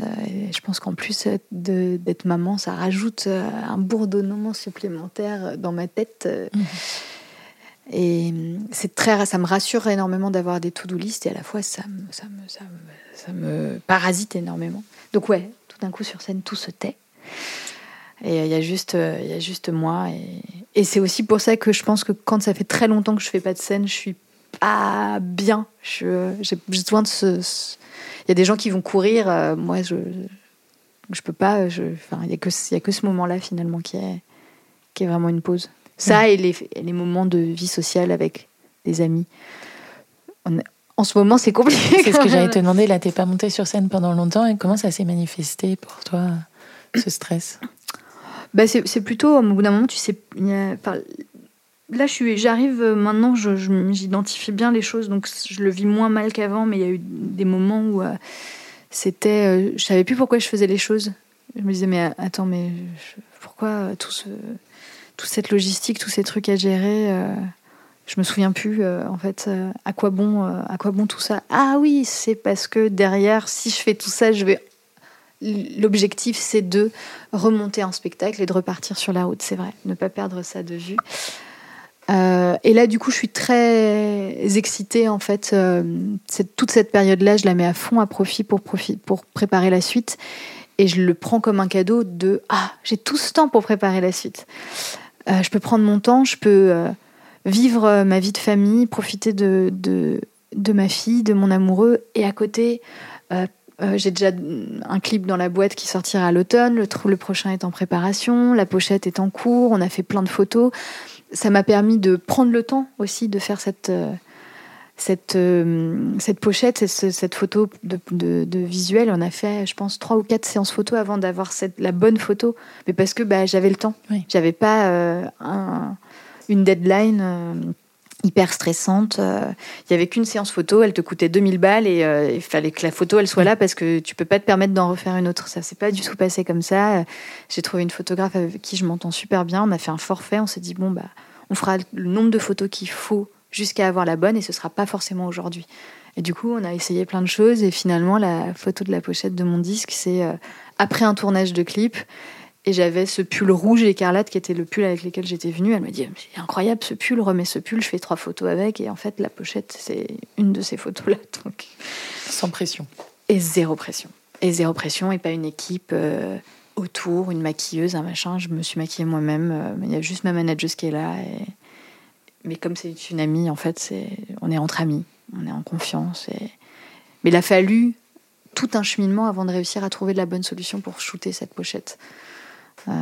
je pense qu'en plus d'être maman, ça rajoute un bourdonnement supplémentaire dans ma tête. Mmh. Et c'est très, ça me rassure énormément d'avoir des to-do list et à la fois ça me, ça, me, ça, me, ça me parasite énormément. Donc ouais, tout d'un coup sur scène tout se tait. Et il y a juste, il y a juste moi. Et, et c'est aussi pour ça que je pense que quand ça fait très longtemps que je fais pas de scène, je suis pas bien. J'ai besoin de ce, Il y a des gens qui vont courir. Euh, moi, je, je peux pas. Je, enfin, il y a que, il y a que ce moment-là finalement qui est, qui est vraiment une pause. Ça et les, les, moments de vie sociale avec des amis. en ce moment, c'est compliqué.
C'est ce que j'allais te demander. Là, t'es pas montée sur scène pendant longtemps. Et comment ça s'est manifesté pour toi, ce stress?
Bah, C'est plutôt, au bout d'un moment, tu sais. Là, j'arrive maintenant, j'identifie bien les choses, donc je le vis moins mal qu'avant, mais il y a eu des moments où euh, c'était. Euh, je savais plus pourquoi je faisais les choses. Je me disais, mais attends, mais pourquoi tout ce toute cette logistique, tous ces trucs à gérer. Euh, je me souviens plus euh, en fait euh, à quoi bon à quoi bon tout ça. Ah oui, c'est parce que derrière, si je fais tout ça, je vais. L'objectif, c'est de remonter en spectacle et de repartir sur la route. C'est vrai, ne pas perdre ça de vue. Et là, du coup, je suis très excitée en fait. toute cette période-là, je la mets à fond à profit pour, préparer la suite. Et je le prends comme un cadeau de Ah, j'ai tout ce temps pour préparer la suite. Euh, je peux prendre mon temps, je peux euh, vivre euh, ma vie de famille, profiter de, ma fille, de mon amoureux, et à côté, j'ai déjà un clip dans la boîte qui sortira à l'automne, le, le, prochain est en préparation, la pochette est en cours, on a fait plein de photos. Ça m'a permis de prendre le temps aussi de faire cette, cette, cette pochette, cette, cette photo de, de, visuel. On a fait, je pense, trois ou quatre séances photo avant d'avoir la bonne photo. Mais parce que bah, j'avais le temps. J'avais pas euh, une deadline euh, hyper stressante. Euh, il y avait qu'une séance photo, elle te coûtait 2000 balles et il fallait que la photo elle soit là parce que tu peux pas te permettre d'en refaire une autre. Ça s'est pas du tout passé comme ça. J'ai trouvé une photographe avec qui je m'entends super bien. On a fait un forfait. On s'est dit bon bah on fera le nombre de photos qu'il faut jusqu'à avoir la bonne et ce sera pas forcément aujourd'hui. Et du coup, on a essayé plein de choses et finalement, la photo de la pochette de mon disque, c'est euh, après un tournage de clip. Et j'avais ce pull rouge écarlate qui était le pull avec lequel j'étais venue. Elle m'a dit C'est incroyable ce pull, remets ce pull, je fais trois photos avec. Et en fait, la pochette, c'est une de ces photos-là. [laughs] Donc...
Sans pression.
Et zéro pression. Et zéro pression et pas une équipe euh, autour, une maquilleuse, un machin. Je me suis maquillée moi-même. Euh, il y a juste ma manageuse qui est là. Et mais comme c'est une amie, en fait, c'est, on est entre amis, on est en confiance. Et... Mais il a fallu tout un cheminement avant de réussir à trouver la bonne solution pour shooter cette pochette. Euh,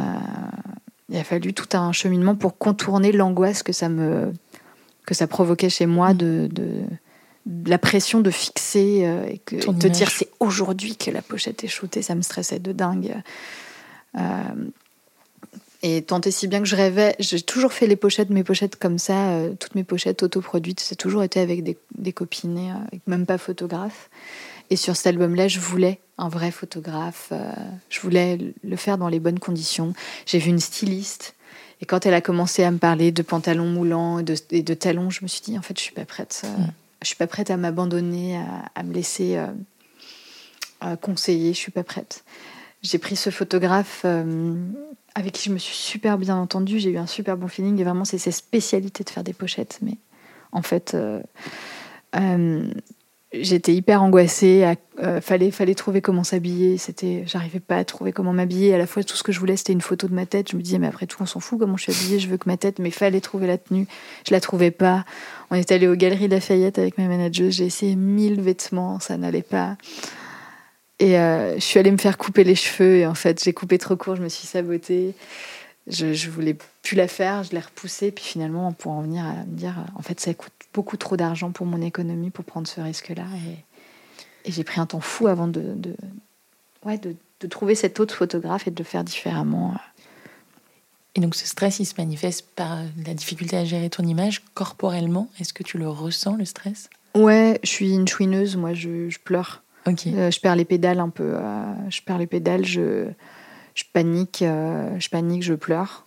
il a fallu tout un cheminement pour contourner l'angoisse que ça me que ça provoquait chez moi de, de, la pression de fixer euh, et que de dire c'est aujourd'hui que la pochette est shootée, ça me stressait de dingue. Euh, et tant et si bien que je rêvais, j'ai toujours fait les pochettes, mes pochettes comme ça, euh, toutes mes pochettes autoproduites, c'est toujours été avec des, des copines, même pas photographe. Et sur cet album-là, je voulais un vrai photographe, euh, je voulais le faire dans les bonnes conditions. J'ai vu une styliste, et quand elle a commencé à me parler de pantalons moulants et de, de talons, je me suis dit, en fait, je suis pas prête. Mm. Je suis pas prête à m'abandonner, à, à, me laisser conseiller, je suis pas prête. J'ai pris ce photographe avec qui je me suis super bien entendue. J'ai eu un super bon feeling. Et vraiment, c'est ses spécialités de faire des pochettes. Mais en fait, euh, euh, j'étais hyper angoissée. Euh, fallait, fallait trouver comment s'habiller. C'était, j'arrivais pas à trouver comment m'habiller. À la fois, tout ce que je voulais, c'était une photo de ma tête. Je me disais, mais après tout, on s'en fout comment je suis habillée. Je veux que ma tête. Mais fallait trouver la tenue. Je la trouvais pas. On est allé aux Galeries Lafayette avec ma manager. J'ai essayé mille vêtements. Ça n'allait pas. Et euh, je suis allée me faire couper les cheveux et en fait j'ai coupé trop court, je me suis sabotée. je, je voulais plus la faire, je l'ai repoussée, puis finalement, pour en venir à me dire, en fait, ça coûte beaucoup trop d'argent pour mon économie pour prendre ce risque-là. Et, et j'ai pris un temps fou avant de, de, ouais, de, de, trouver cet autre photographe et de le faire différemment.
Et donc ce stress, il se manifeste par la difficulté à gérer ton image corporellement. Est-ce que tu le ressens, le stress?
Ouais, je suis une chouineuse, moi je, je pleure.
Ok.
Euh, je perds les pédales un peu. euh, je perds les pédales, je, je panique, euh, je panique, je pleure.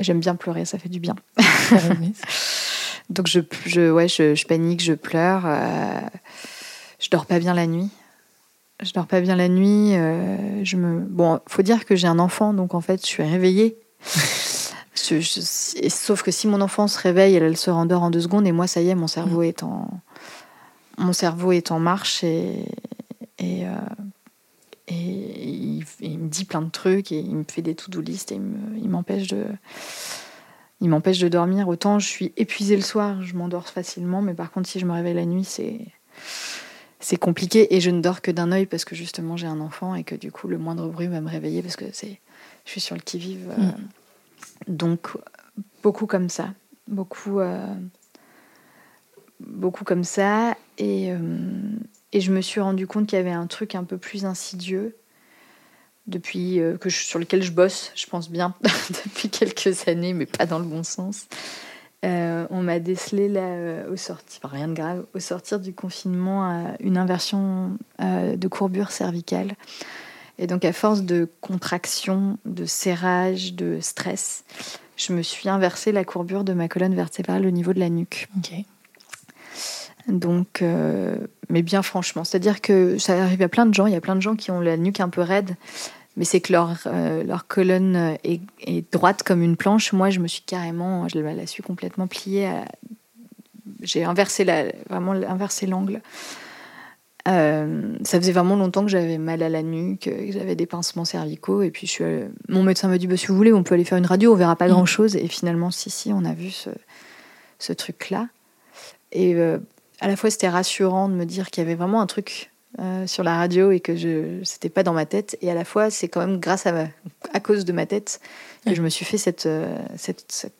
J'aime bien pleurer, ça fait du bien. [laughs] Donc je, je, ouais, je, je panique, je pleure. euh, je dors pas bien la nuit. Je dors pas bien la nuit. euh, je me... Bon, faut dire que j'ai un enfant, donc en fait, je suis réveillée. [laughs] Je- je- et sauf que si mon enfant se réveille, elle, elle se rendort en deux secondes, et moi, ça y est, mon cerveau est en, mon cerveau est en marche et, et, euh, et il, il me dit plein de trucs et il me fait des to-do list et il me- il m'empêche de, il m'empêche de dormir. Autant je suis épuisée le soir, je m'endors facilement, mais par contre, si je me réveille la nuit, c'est c'est compliqué et je ne dors que d'un œil parce que justement j'ai un enfant et que du coup le moindre bruit va me réveiller parce que c'est je suis sur le qui vive donc beaucoup comme ça beaucoup euh, beaucoup comme ça et euh, et je me suis rendu compte qu'il y avait un truc un peu plus insidieux depuis euh, que sur lequel je bosse je pense bien [laughs] depuis quelques années mais pas dans le bon sens euh, on m'a décelé euh, au sortir, enfin, rien de grave, au sortir du confinement, une inversion de courbure cervicale. Et donc, à force de contraction, de serrage, de stress, je me suis inversé la courbure de ma colonne vertébrale au niveau de la nuque.
Ok.
Donc, euh, mais bien franchement, c'est-à-dire que ça arrive à plein de gens. Il y a plein de gens qui ont la nuque un peu raide, mais c'est que leur, euh, leur colonne est, est droite comme une planche. Moi, je me suis carrément, je la, suis complètement pliée. à- J'ai inversé la, vraiment inversé l'angle. Euh, ça faisait vraiment longtemps que j'avais mal à la nuque, que j'avais des pincements cervicaux. Et puis, je suis allée- mon médecin m'a dit bah, si vous voulez, on peut aller faire une radio, on verra pas
Mhm.
grand-chose. Et finalement, si, si, on a vu ce, ce truc-là. Et euh, à la fois, c'était rassurant de me dire qu'il y avait vraiment un truc euh, sur la radio et que je c'était pas dans ma tête. Et à la fois, c'est quand même grâce à, ma- à cause de ma tête que je me suis fait cette, euh, cette, cette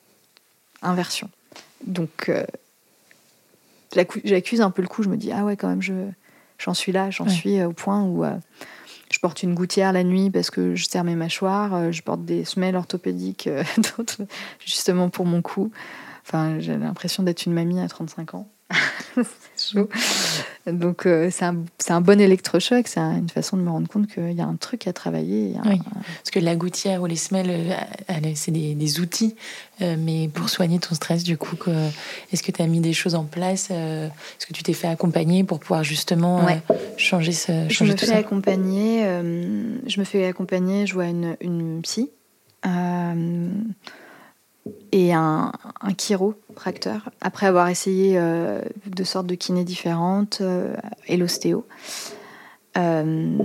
inversion. Donc, euh, j'accuse un peu le coup. Je me dis, ah ouais, quand même, je, j'en suis là, j'en
Ouais.
suis au point où euh, je porte une gouttière la nuit parce que je serre mes mâchoires, je porte des semelles orthopédiques [laughs] justement pour mon cou. Enfin, j'ai l'impression d'être une mamie à 35 ans. [laughs] c'est chaud. Donc, euh, c'est un, c'est un bon électrochoc. C'est un- une façon de me rendre compte qu'il y a un truc à travailler. un-
Oui. Parce que la gouttière ou les semelles, euh, c'est des, des outils, euh, mais pour soigner ton stress, du coup, est-ce que tu as mis des choses en place euh, Est-ce que tu t'es fait accompagner pour pouvoir justement
Ouais.
changer, ce,
Je
changer
me
tout
fais
ça?
accompagner. je me fais accompagner. Je vois une, une psy et un, un chiropracteur. Après avoir essayé euh, deux sortes de kinés différentes euh, et l'ostéo. Euh,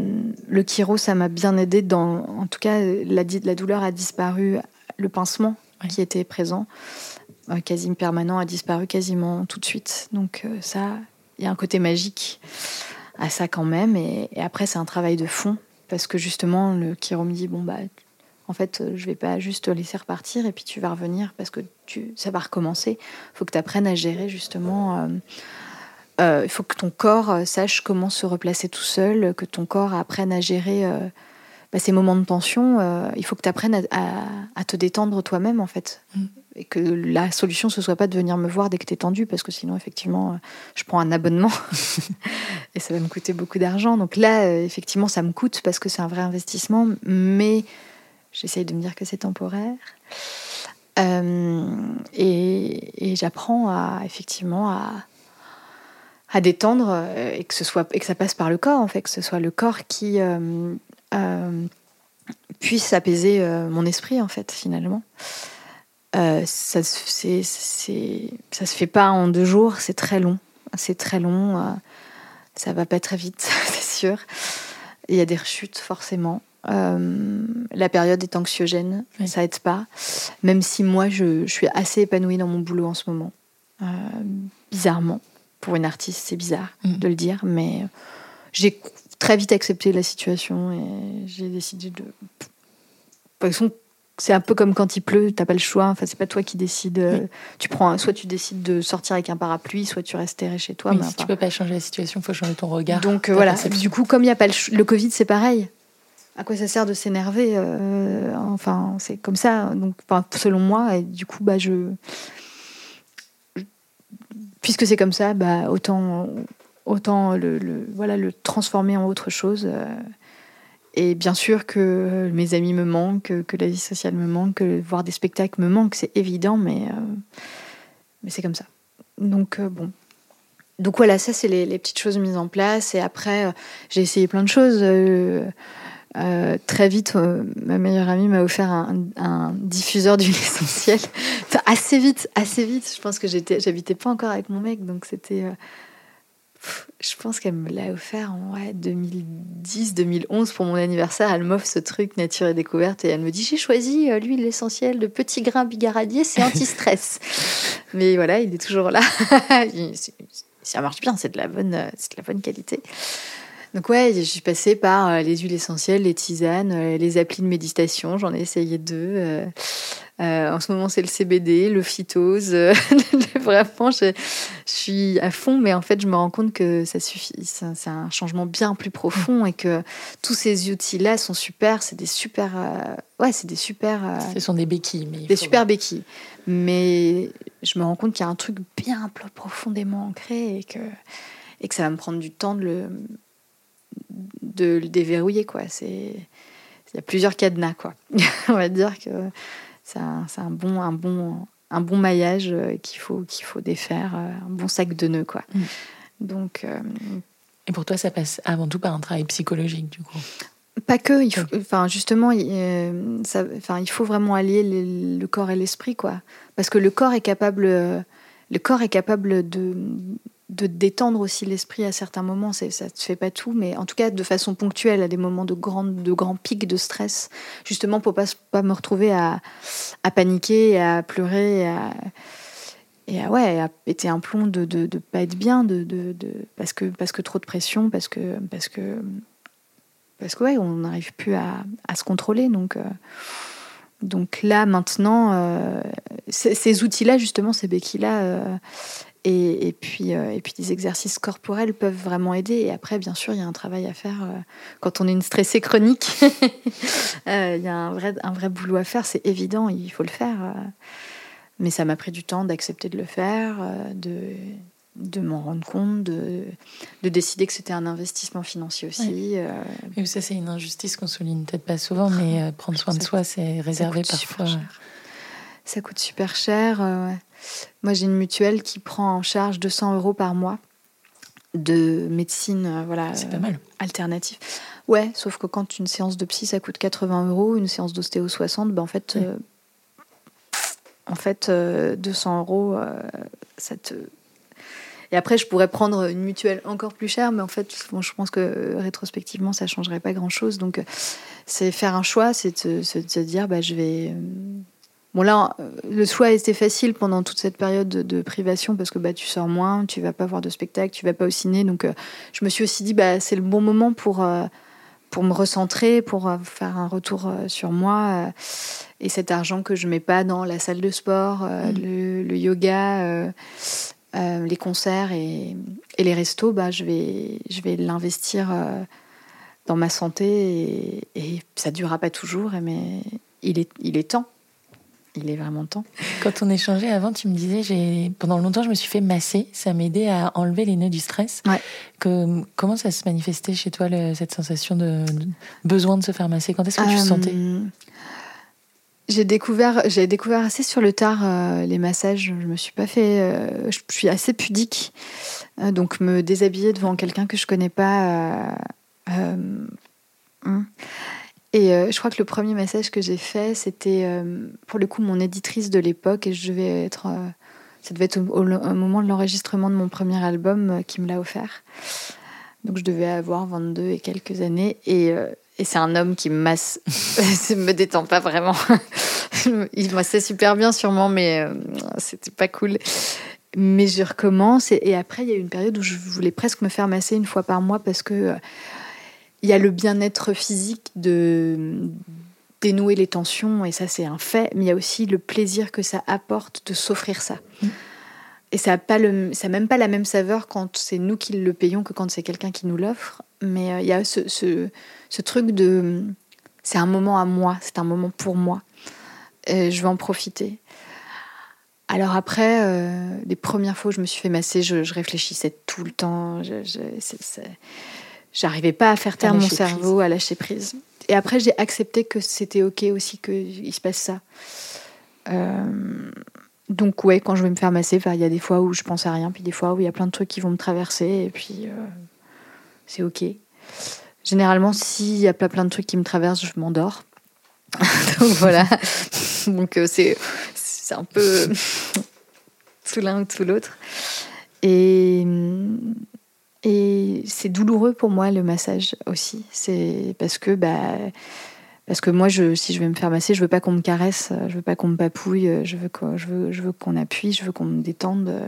le chiro, ça m'a bien aidé. Dans, en tout cas, la, la douleur a disparu. Le pincement qui était présent, quasi permanent, a disparu quasiment tout de suite. Donc ça, il y a un côté magique à ça quand même. Et, et après, c'est un travail de fond parce que justement, le chiro me dit bon bah, en fait, euh, je vais pas juste te laisser repartir et puis tu vas revenir parce que tu, ça va recommencer. Il faut que tu apprennes à gérer justement. euh, euh, il faut que ton corps sache comment se replacer tout seul, que ton corps apprenne à gérer euh, bah, ces moments de tension. il faut que tu apprennes à, à- à te détendre toi-même, en fait.
Mm.
Et que la solution, ce soit pas de venir me voir dès que tu es tendu, parce que sinon, effectivement, je prends un abonnement [laughs] [laughs] et ça va me coûter beaucoup d'argent. Donc là, effectivement, ça me coûte parce que c'est un vrai investissement, mais j'essaye de me dire que c'est temporaire. Euh, et j'apprends effectivement, à à détendre euh, et que ce soit que ça passe par le corps en fait que ce soit le corps qui euh, puisse apaiser mon esprit en fait finalement. Ça se c'est c'est ça se fait pas en deux jours c'est très long. C'est très long ça va pas très vite [laughs] c'est sûr. Il y a des rechutes forcément Euh, la période est anxiogène
Oui.
ça aide pas même si moi je, je suis assez épanouie dans mon boulot en ce moment Euh, bizarrement pour une artiste, c'est bizarre
Mm.
de le dire, mais j'ai très vite accepté la situation et j'ai décidé de. De toute façon, c'est un peu comme quand il pleut, t'as pas le choix. Enfin, c'est pas toi qui décides. euh, Tu prends, soit tu décides de sortir avec un parapluie, soit tu restes terré chez toi.
Oui,
mais
si
enfin,
tu peux pas changer la situation, il faut changer ton regard.
donc euh, voilà.
perception.
Du coup, comme il y a pas le, le Covid, c'est pareil. À quoi ça sert de s'énerver euh, Enfin, c'est comme ça. Donc, selon moi, et du coup, bah je, puisque c'est comme ça, bah autant, autant le, voilà le transformer en autre chose. euh, et bien sûr que mes amis me manquent, que, la vie sociale me manque, que voir des spectacles me manque, c'est évident, mais, euh, mais c'est comme ça. Donc bon. Donc voilà, ça c'est les, petites choses mises en place. Et après, j'ai essayé plein de choses. Euh, très vite, euh, ma meilleure amie m'a offert un, un diffuseur d'huile [laughs] essentielle. Enfin, assez vite, assez vite. Je pense que j'étais, j'habitais pas encore avec mon mec, donc c'était. euh, je pense qu'elle me l'a offert en ouais, 2010, 2011 pour mon anniversaire. Elle m'offre ce truc nature et découverte et elle me dit j'ai choisi l'huile essentielle de petits grains bigaradier, c'est anti-stress. [laughs] Mais voilà, il est toujours là. [laughs] Ça marche bien, c'est de la bonne, c'est de la bonne qualité. Donc ouais, je suis passée par euh, les huiles essentielles, les tisanes, euh, les applis de méditation. J'en ai essayé deux. euh, en ce moment, c'est le CBD, le phytose. [laughs] Vraiment, je, je suis à fond, mais en fait, je me rends compte que ça suffit. C'est un changement bien plus profond et que tous ces outils-là sont super. C'est des super, euh, ouais, c'est des super, euh,
Ce sont des béquilles. Mais
des super béquilles. Mais je me rends compte qu'il y a un truc bien plus profondément ancré et que, et que ça va me prendre du temps de le, de le déverrouiller. Quoi. C'est, il y a plusieurs cadenas. Quoi. [laughs] On va dire que c'est un, bon, un, bon, un bon maillage euh, qu'il faut, qu'il faut défaire, euh, un bon sac de nœuds. Quoi.
Mm.
Donc, euh,
Et pour toi, ça passe avant tout par un travail psychologique, du coup?
Pas que, il faut, enfin justement, il, euh, ça, enfin, il faut vraiment allier le, le corps et l'esprit, quoi. Parce que le corps est capable, le corps est capable de, de détendre aussi l'esprit à certains moments. Ça ne fait pas tout, mais en tout cas de façon ponctuelle, à des moments de grands, de grands pics de stress, justement pour pas, pas me retrouver à, à paniquer, à pleurer, à, et ouais, à péter un plomb de, de, de pas être bien, de, de, parce que parce que trop de pression, parce que parce que parce que ouais, on n'arrive plus à, à se contrôler. Donc, euh, donc là, maintenant, euh, ces, ces outils-là, justement, ces béquilles-là, euh, et, et, puis, euh, et puis des exercices corporels peuvent vraiment aider. Et après, bien sûr, il y a un travail à faire euh, quand on est une stressée chronique. [laughs] Euh, Il y a un vrai, un vrai boulot à faire, c'est évident, il faut le faire. euh. mais ça m'a pris du temps d'accepter de le faire, de, de m'en rendre compte, de, de décider que c'était un investissement financier aussi. euh,
Et ça, c'est une injustice qu'on souligne peut-être pas souvent, mais prendre soin de soi, c'est réservé parfois.
Ça coûte super cher. ouais. Moi, j'ai une mutuelle qui prend en charge 200 euros par mois de médecine euh, voilà,
C'est
euh,
pas mal.
alternative. Ouais, sauf que quand une séance de psy, ça coûte 80 euros, une séance d'ostéo 60, ben en fait,
Oui.
euh, en fait euh, 200 euros, euh, ça te... Et après, je pourrais prendre une mutuelle encore plus chère, mais en fait, bon, je pense que euh, rétrospectivement, ça changerait pas grand-chose. Donc, euh, c'est faire un choix, c'est de se dire, bah, je vais... Bon là, euh, le choix a été facile pendant toute cette période de, de privation parce que bah, tu sors moins, tu vas pas voir de spectacle, tu vas pas au ciné. Donc euh, je me suis aussi dit, bah, c'est le bon moment pour, euh, pour me recentrer, pour faire un retour sur moi. et cet argent que je mets pas dans la salle de sport,
Mm.
le, le yoga, les concerts et, et les restos, bah, je vais, je vais l'investir dans ma santé. Et, et ça durera pas toujours, mais il est, il est temps. Il est vraiment temps.
Quand on échangeait avant, tu me disais, j'ai pendant longtemps, je me suis fait masser. Ça m'aidait à enlever les nœuds du stress.
Ouais.
Que, comment ça se manifestait chez toi, le- cette sensation de, de besoin de se faire masser? Quand est-ce que tu
Euh,
sentais?
J'ai découvert, j'ai découvert assez sur le tard euh, les massages. Je me suis pas fait. euh, je suis assez pudique, Euh, donc me déshabiller devant quelqu'un que je connais pas. hum. Et euh, je crois que le premier massage que j'ai fait, c'était euh, pour le coup mon éditrice de l'époque et je devais être. euh, ça devait être au, moment de l'enregistrement de mon premier album qui me l'a offert. Donc je devais avoir 22 et quelques années et c'est un homme qui me masse. Ça me détend pas vraiment. [laughs] Il massait super bien sûrement, mais c'était pas cool. Mais je recommence et, et après il y a eu une période où je voulais presque me faire masser une fois par mois parce que il y a le bien-être physique de dénouer les tensions, et ça c'est un fait, mais il y a aussi le plaisir que ça apporte de s'offrir ça. Mm. Et ça n'a même pas la même saveur quand c'est nous qui le payons que quand c'est quelqu'un qui nous l'offre. Mais euh, il y a ce, ce, ce, truc de, c'est un moment à moi, c'est un moment pour moi. Et je vais en profiter. Alors après, euh, les premières fois où je me suis fait masser, je, réfléchissais tout le temps. Je, J'arrivais pas à faire taire mon cerveau, à lâcher prise. Et après, j'ai accepté que c'était OK aussi qu'il se passe ça. Euh, donc, ouais, quand je vais me faire masser, il y a des fois où je pense à rien, puis des fois où il y a plein de trucs qui vont me traverser, et puis euh, c'est OK. Généralement, s'il y a pas plein de trucs qui me traversent, je m'endors. [laughs] donc voilà. [laughs] donc euh, c'est un peu [laughs] tout l'un ou tout l'autre. Et et c'est douloureux pour moi le massage aussi. C'est parce que bah parce que moi je, si je vais me faire masser, je veux pas qu'on me caresse, je veux pas qu'on me papouille, je veux qu'on je veux, je veux qu'on appuie, je veux qu'on me détende.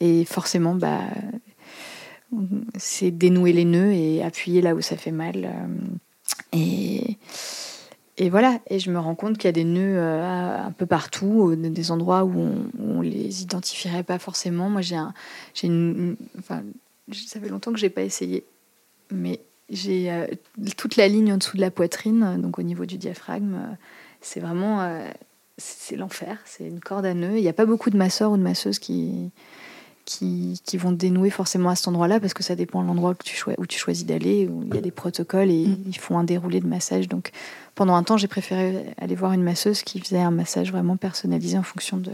Et forcément bah c'est dénouer les nœuds et appuyer là où ça fait mal. Et et voilà, et je me rends compte qu'il y a des nœuds euh, un peu partout, des endroits où on, on les identifierait pas forcément. Moi, j'ai enfin, ça fait longtemps que j'ai pas essayé, mais j'ai euh, toute la ligne en dessous de la poitrine, donc au niveau du diaphragme, euh, c'est vraiment euh, c'est l'enfer, c'est une corde à nœuds. Il n'y a pas beaucoup de masseurs ou de masseuses qui, qui, qui vont dénouer forcément à cet endroit-là parce que ça dépend de l'endroit que tu où tu choisis d'aller, où il y a des protocoles et mm. ils font un déroulé de massage. Donc pendant un temps, j'ai préféré aller voir une masseuse qui faisait un massage vraiment personnalisé en fonction de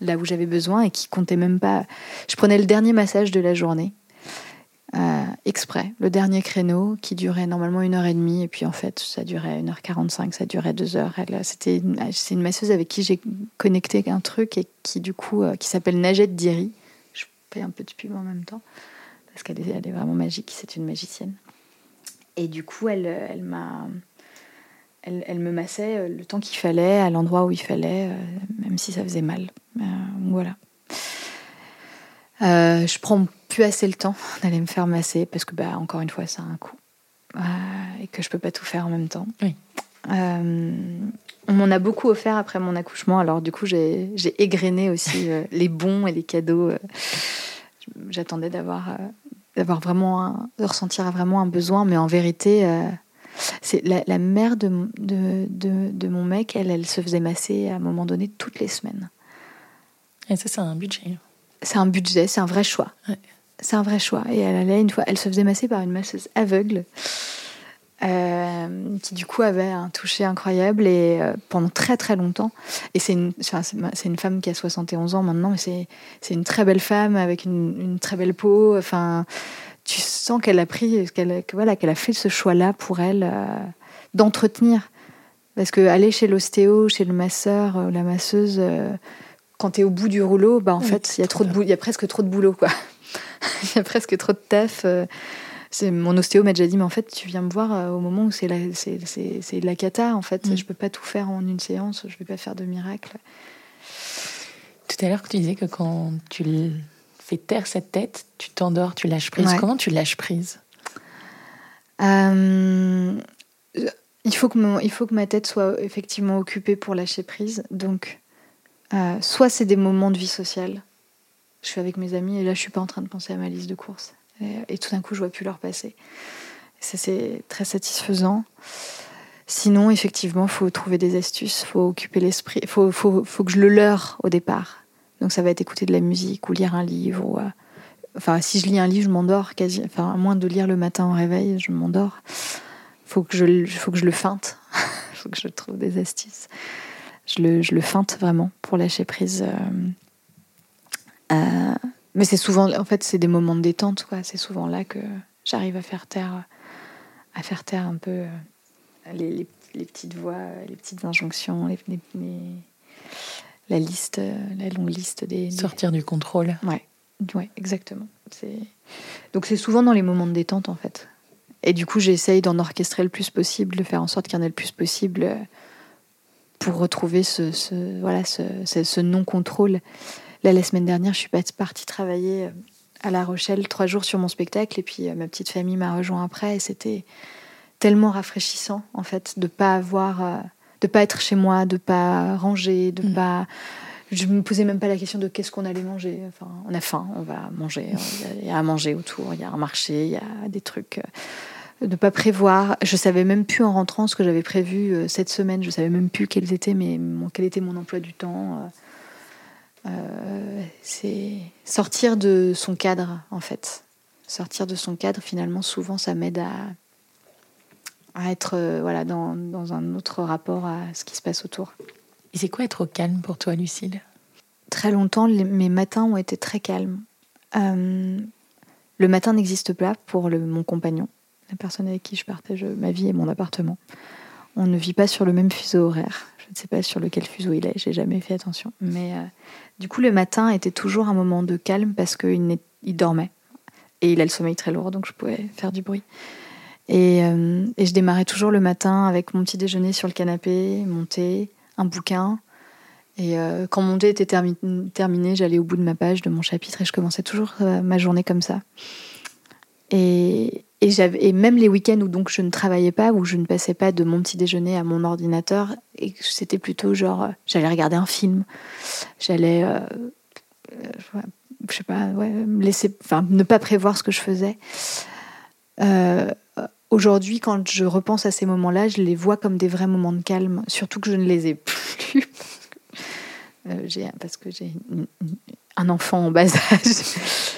là où j'avais besoin et qui comptait même pas. Je prenais le dernier massage de la journée euh, exprès, le dernier créneau qui durait normalement une heure et demie, et puis en fait ça durait une heure 45, ça durait deux heures. C'était c'est une masseuse avec qui j'ai connecté un truc et qui du coup euh, qui s'appelle Najette Diri. Je fais un peu de pub en même temps parce qu'elle est, vraiment magique, c'est une magicienne. Et du coup elle, elle m'a elle, elle, me massait euh, le temps qu'il fallait, à l'endroit où il fallait, même si ça faisait mal. voilà. Euh, je prends plus assez le temps [laughs] d'aller me faire masser parce que, bah, encore une fois, ça a un coût euh, et que je peux pas tout faire en même temps. Euh, on m'en a beaucoup offert après mon accouchement, alors du coup, j'ai égrené aussi [laughs] les bons et les cadeaux. J'attendais d'avoir d'avoir vraiment de ressentir vraiment un besoin, mais en vérité, c'est la, mère de, de, de, de, mon mec, elle, elle se faisait masser à un moment donné toutes les semaines.
Et ça, c'est un budget
c'est un budget, c'est un vrai choix. C'est un vrai choix. Et elle allait une fois, elle se faisait masser par une masseuse aveugle. Euh, qui du coup avait un toucher incroyable et euh, pendant très très longtemps. Et c'est une, c'est une femme qui a 71 ans maintenant, mais c'est, c'est une très belle femme avec une, une, très belle peau. Enfin, tu sens qu'elle a pris, qu'elle, voilà, qu'elle a fait ce choix-là pour elle euh, d'entretenir. Parce que aller chez l'ostéo, chez le masseur, la masseuse, quand tu es au bout du rouleau, bah, en fait, il y, a trop de il y a presque trop de boulot. quoi. [laughs] Il y a presque trop de taf. Euh. C'est mon ostéo m'a déjà dit, mais en fait, tu viens me voir euh, au moment où c'est la, c'est, c'est, la cata. En fait, mm. je peux pas tout faire en une séance. Je vais pas faire de miracle.
Tout à l'heure, tu disais que quand tu fais taire cette tête, tu t'endors, tu lâches prise. Comment tu lâches prise?
Euh, il, faut que il faut que ma tête soit effectivement occupée pour lâcher prise. Donc, euh, soit c'est des moments de vie sociale. Je suis avec mes amis et là, je suis pas en train de penser à ma liste de courses. Et, tout d'un coup, je vois plus leur passer. Ça, c'est très satisfaisant. Sinon, effectivement, faut trouver des astuces, faut occuper l'esprit, faut, faut, faut, que je le leurre au départ. Donc, ça va être écouter de la musique ou lire un livre. Ou, euh, Enfin, si je lis un livre, je m'endors quasi. Enfin, à moins de lire le matin au réveil, je m'endors. Faut que je, faut que je le feinte. [laughs] faut que je trouve des astuces je le, je le feinte vraiment pour lâcher prise. Euh, euh, mais c'est souvent, en fait, c'est des moments de détente, quoi. C'est souvent là que j'arrive à faire taire, à faire taire un peu euh, les, les, petites voix, les petites injonctions, les, la liste, la longue liste des,
sortir du contrôle.
Ouais, ouais, exactement. Donc c'est souvent dans les moments de détente en fait. Et du coup, j'essaye d'en orchestrer le plus possible, de faire en sorte qu'il y en ait le plus possible pour retrouver ce, voilà, ce, non-contrôle. Là, la semaine dernière, je suis partie travailler euh, à La Rochelle trois jours sur mon spectacle et puis euh, ma petite famille m'a rejoint après et c'était tellement rafraîchissant en fait de pas avoir euh, de pas être chez moi, de pas ranger, de
Mm.
pas. Je me posais même pas la question de qu'est-ce qu'on allait manger. Enfin, on a faim, on va manger. Il y, a à manger autour, il y a un marché, il y a des trucs. De pas prévoir. Je savais même plus en rentrant ce que j'avais prévu euh, cette semaine. Je savais même plus quels étaient mes, mon- quel était mon emploi du temps. Euh, euh, c'est sortir de son cadre, en fait. Sortir de son cadre, finalement, souvent, ça m'aide à, à être euh, voilà, dans, dans un autre rapport à ce qui se passe autour.
Et c'est quoi être au calme pour toi, Lucille?
Très longtemps, les- mes matins ont été très calmes. Le matin n'existe pas pour le, mon compagnon, la personne avec qui je partage ma vie et mon appartement. On ne vit pas sur le même fuseau horaire. Je ne sais pas sur lequel fuseau il est, j'ai jamais fait attention. Mais euh, du coup, le matin était toujours un moment de calme parce qu'il il dormait. Et il a le sommeil très lourd, donc je pouvais faire du bruit. Et, euh, et je démarrais toujours le matin avec mon petit déjeuner sur le canapé, mon thé, un bouquin. Et euh, quand mon thé était termi- terminé, j'allais au bout de ma page, de mon chapitre, et je commençais toujours ma journée comme ça. Et, et, même les week-ends où donc je ne travaillais pas, où je ne passais pas de mon petit déjeuner à mon ordinateur, et c'était plutôt genre, euh, j'allais regarder un film, j'allais, euh, euh, je sais pas, ouais, me laisser, enfin, ne pas prévoir ce que je faisais. Euh, Aujourd'hui, quand je repense à ces moments-là, je les vois comme des vrais moments de calme, surtout que je ne les ai plus. Parce que j'ai un enfant en bas âge.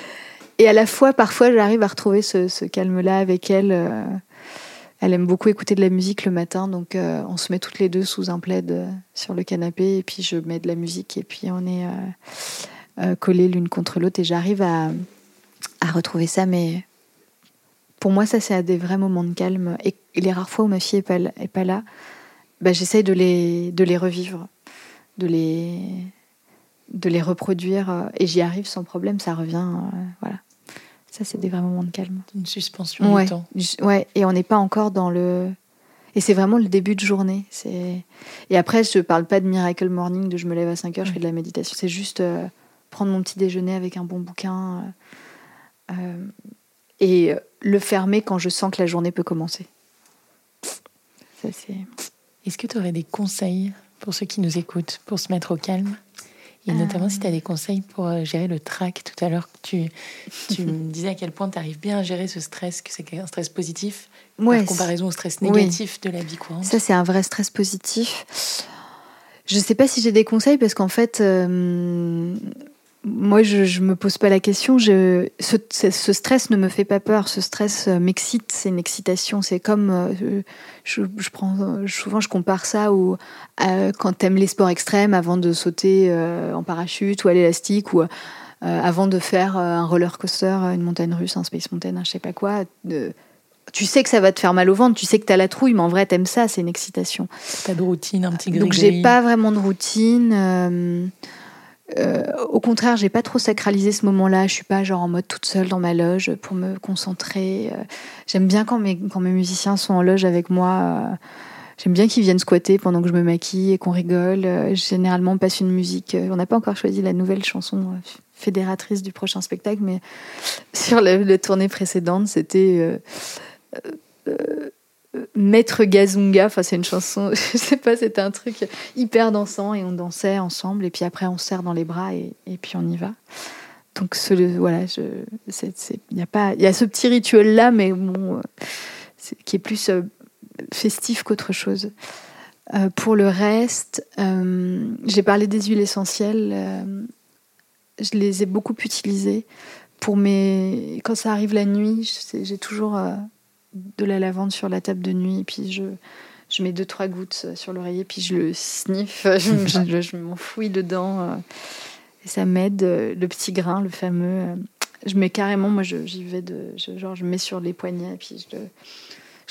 Et à la fois, parfois, j'arrive à retrouver ce, calme-là avec elle. euh, elle aime beaucoup écouter de la musique le matin, donc euh, on se met toutes les deux sous un plaid euh, sur le canapé, et puis je mets de la musique, et puis on est euh, collés l'une contre l'autre, et j'arrive à, retrouver ça, mais pour moi, ça, c'est à des vrais moments de calme. Et les rares fois où ma fille est pas, pas là, bah, j'essaye de les, de les revivre, de les, de les reproduire. euh, Et j'y arrive sans problème, ça revient. euh, voilà. Ça, c'est des vrais moments de calme.
Une suspension
Ouais,
du temps.
ouais. Et on n'est pas encore dans le. Et c'est vraiment le début de journée. C'est... Et après, je parle pas de miracle morning, de je me lève à 5 heures, je fais de la méditation. C'est juste euh, prendre mon petit déjeuner avec un bon bouquin euh, euh, et le fermer quand je sens que la journée peut commencer. Ça, c'est...
Est-ce que tu aurais des conseils pour ceux qui nous écoutent pour se mettre au calme? Et
Euh.
notamment si tu as des conseils pour euh, gérer le trac. Tout à l'heure, tu, tu [laughs] me disais à quel point tu arrives bien à gérer ce stress, que c'est un stress positif
Ouais,
par comparaison au stress
oui.
négatif de la vie courante.
Ça, c'est un vrai stress positif. Je sais pas si j'ai des conseils parce qu'en fait, euh, moi, je, je me pose pas la question. Je, ce, stress ne me fait pas peur. Ce stress euh, m'excite. C'est une excitation. C'est comme, euh, je, je prends souvent, je compare ça au à quand t'aimes les sports extrêmes avant de sauter euh, en parachute ou à l'élastique ou euh, avant de faire un roller coaster, une montagne russe, un space mountain, un je sais pas quoi. de- tu sais que ça va te faire mal au ventre, tu sais que t'as la trouille, mais en vrai t'aimes ça, c'est une excitation.
Pas de routine, un petit gris
Donc j'ai pas vraiment de routine. Euh, au contraire, j'ai pas trop sacralisé ce moment-là. Je suis pas genre en mode toute seule dans ma loge pour me concentrer. euh. J'aime bien quand mes, quand mes musiciens sont en loge avec moi. euh, J'aime bien qu'ils viennent squatter pendant que je me maquille et qu'on rigole. Généralement, on passe une musique. On n'a pas encore choisi la nouvelle chanson fédératrice du prochain spectacle, mais [laughs] sur la, tournée précédente, c'était Maître Gazunga. Enfin, c'est une chanson, [laughs] je sais pas, c'était un truc hyper dansant et on dansait ensemble. Et puis après, on se serre dans les bras et, puis on y va. Donc, ce, voilà, il y a pas, il y a ce petit rituel là, mais bon, euh, qui est plus euh, festif qu'autre chose. Euh, pour le reste, j'ai parlé des huiles essentielles. je les ai beaucoup utilisées pour mes. Quand ça arrive la nuit, j'ai toujours de la lavande sur la table de nuit, puis je, je mets deux trois gouttes sur l'oreiller, puis je le sniffe, [laughs] je, je, m'enfouis dedans, euh, et ça m'aide. euh, Le petit grain, le fameux. euh, je mets carrément, moi, j'y vais de, je, genre, je mets sur les poignets, et puis je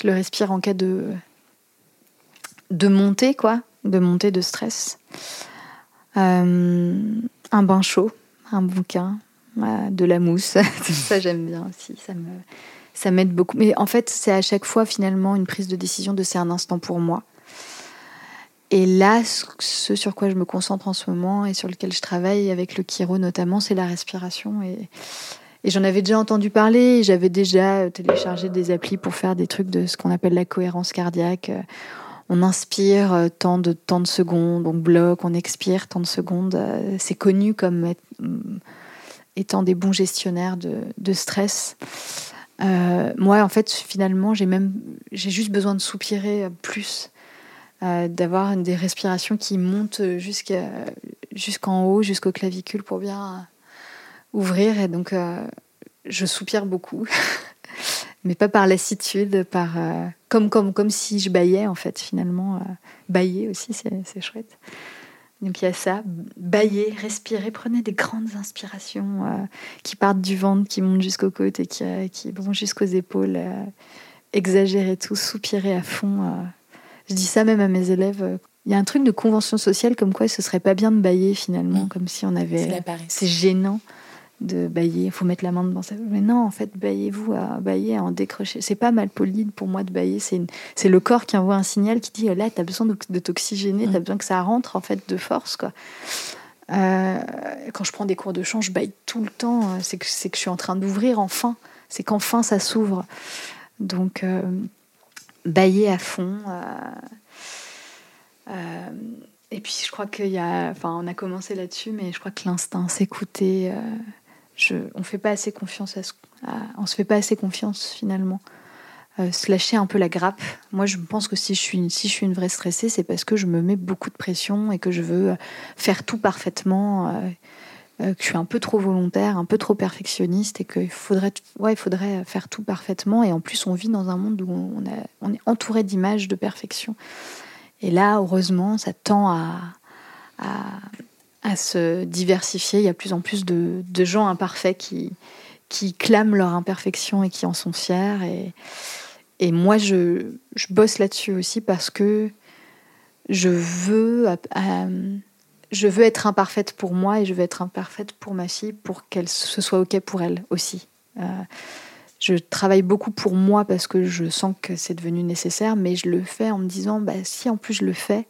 le, respire en cas de de montée, quoi, de montée de stress. Un bain chaud, un bouquin, de la mousse, [laughs] ça j'aime bien aussi, ça me ça m'aide beaucoup. Mais en fait, c'est à chaque fois finalement une prise de décision de c'est un instant pour moi. Et là, ce- sur quoi je me concentre en ce moment et sur lequel je travaille avec le Kiro notamment, c'est la respiration. Et, j'en avais déjà entendu parler, j'avais déjà téléchargé des applis pour faire des trucs de ce qu'on appelle la cohérence cardiaque. on inspire tant de, tant de secondes, on bloque, on expire tant de secondes. C'est connu comme étant des bons gestionnaires de stress. Moi, en fait, finalement, j'ai même j'ai juste besoin de soupirer plus, d'avoir des respirations qui montent jusqu'à jusqu'en haut, jusqu'au clavicule pour bien ouvrir. Et donc, je soupire beaucoup. [laughs] mais pas par lassitude, par euh, comme comme comme si je baillais en fait finalement. Euh, bailler aussi, c'est chouette. Donc il y a ça, bailler, respirer, prenez des grandes inspirations euh, qui partent du ventre, qui montent jusqu'aux côtes et qui, qui vont jusqu'aux épaules. exagérer tout, soupirer à fond. Je dis ça même à mes élèves. Il y a un truc de convention sociale comme quoi ce serait pas bien de bailler finalement, mmh. comme si on avait. C'est gênant de bailler, il faut mettre la main devant sa Mais non, en fait, baillez-vous à bailler, à en décrocher. C'est pas mal poli pour moi de bailler. C'est le corps qui envoie un signal qui dit là, tu as besoin de, t'oxygéner, tu as besoin que ça rentre en fait de force. quoi. Euh, quand je prends des cours de chant, je baille tout le temps. C'est que, que je suis en train d'ouvrir enfin. C'est qu'enfin ça s'ouvre. Donc, euh, bailler à fond. Euh, et puis, je crois qu'il y a. Enfin, on a commencé là-dessus, mais je crois que l'instinct, s'écouter on fait pas assez confiance à, on se fait pas assez confiance finalement. Euh, se lâcher un peu la grappe. Moi, je pense que si je suis, si je suis une vraie stressée, c'est parce que je me mets beaucoup de pression et que je veux euh, faire tout parfaitement, euh, je suis un peu trop volontaire, un peu trop perfectionniste et qu'il faudrait, ouais, il faudrait faire tout parfaitement. Et en plus, on vit dans un monde où on, est entouré d'images de perfection. Et là, heureusement, ça tend à, à se diversifier. Il y a plus en plus de, gens imparfaits qui, qui clament leur imperfection et qui en sont fiers. Et, moi, je, je bosse là-dessus aussi parce que je veux, euh, je veux être imparfaite pour moi et je veux être imparfaite pour ma fille pour qu'elle se soit OK pour elle aussi. Euh, je travaille beaucoup pour moi parce que je sens que c'est devenu nécessaire, mais je le fais en me disant, bah, si en plus je le fais,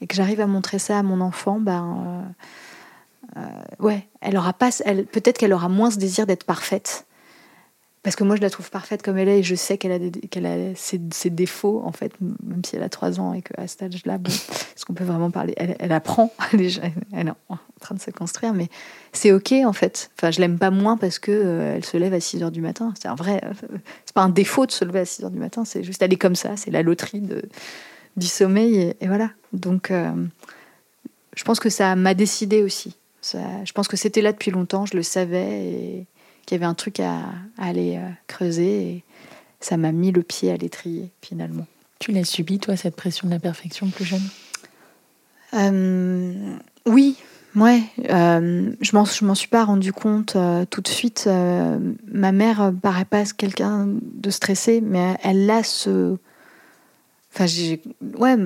et que j'arrive à montrer ça à mon enfant, ben, euh, euh, ouais, elle aura pas, peut-être qu'elle aura moins ce désir d'être parfaite. Parce que moi, je la trouve parfaite comme elle est et je sais qu'elle a, qu'elle a ses, défauts, en fait, même si elle a 3 ans et qu'à cet âge-là, bon, est-ce qu'on peut vraiment parler? Elle, apprend, [laughs] déjà, elle est en train de se construire, mais c'est OK, en fait. Enfin, je l'aime pas moins parce que euh, elle se lève à 6 heures du matin. C'est un vrai. c'est pas un défaut de se lever à 6 heures du matin, c'est juste est comme ça, c'est la loterie de, du sommeil, et, voilà. Donc, euh, je pense que ça m'a décidé aussi. je pense que c'était là depuis longtemps, je le savais, et qu'il y avait un truc à, aller euh, creuser, et ça m'a mis le pied à l'étrier, finalement.
Tu l'as subi, toi, cette pression de la perfection plus jeune?
Euh, Oui, ouais. je m'en, je m'en suis pas rendu compte tout de suite. ma mère paraît pas quelqu'un de stressé, mais elle a ce Enfin, ouais,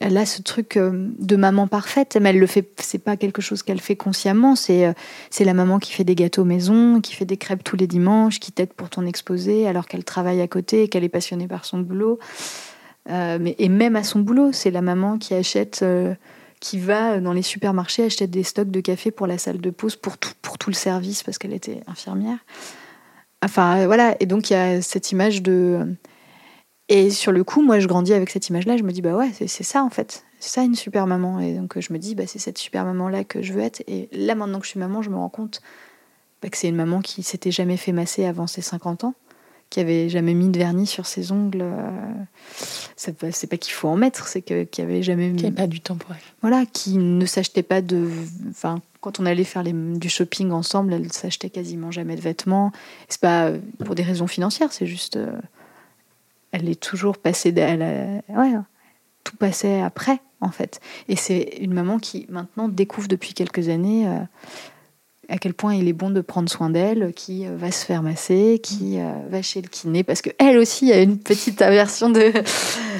elle a ce truc euh, de maman parfaite, mais elle le fait. C'est pas quelque chose qu'elle fait consciemment. C'est euh, c'est la maman qui fait des gâteaux maison, qui fait des crêpes tous les dimanches, qui t'aide pour ton exposé, alors qu'elle travaille à côté et qu'elle est passionnée par son boulot. Euh, mais et même à son boulot, c'est la maman qui achète, qui va dans les supermarchés acheter des stocks de café pour la salle de pause pour tout pour tout le service parce qu'elle était infirmière. Enfin voilà. Et donc il y a cette image de et sur le coup, moi, je grandis avec cette image-là. Je me dis, bah ouais, c'est ça en fait. C'est ça une super maman. Et donc, je me dis, bah, c'est cette super maman-là que je veux être. Et là, maintenant que je suis maman, je me rends compte bah, que c'est une maman qui s'était jamais fait masser avant ses 50 ans, qui avait jamais mis de vernis sur ses ongles. Euh, c'est pas, qu'il faut en mettre, c'est qu'il n'y avait jamais.
Qui pas du temps pour elle.
Voilà, qui ne s'achetait pas de. Enfin, quand on allait faire du shopping ensemble, elle s'achetait quasiment jamais de vêtements. C'est pas pour des raisons financières, c'est juste. Euh, elle est toujours passée. Elle, ouais, tout passait après, en fait. Et c'est une maman qui, maintenant, découvre depuis quelques années euh, à quel point il est bon de prendre soin d'elle, qui euh, va se faire masser, qui euh, va chez le kiné, parce qu'elle aussi a une petite aversion de,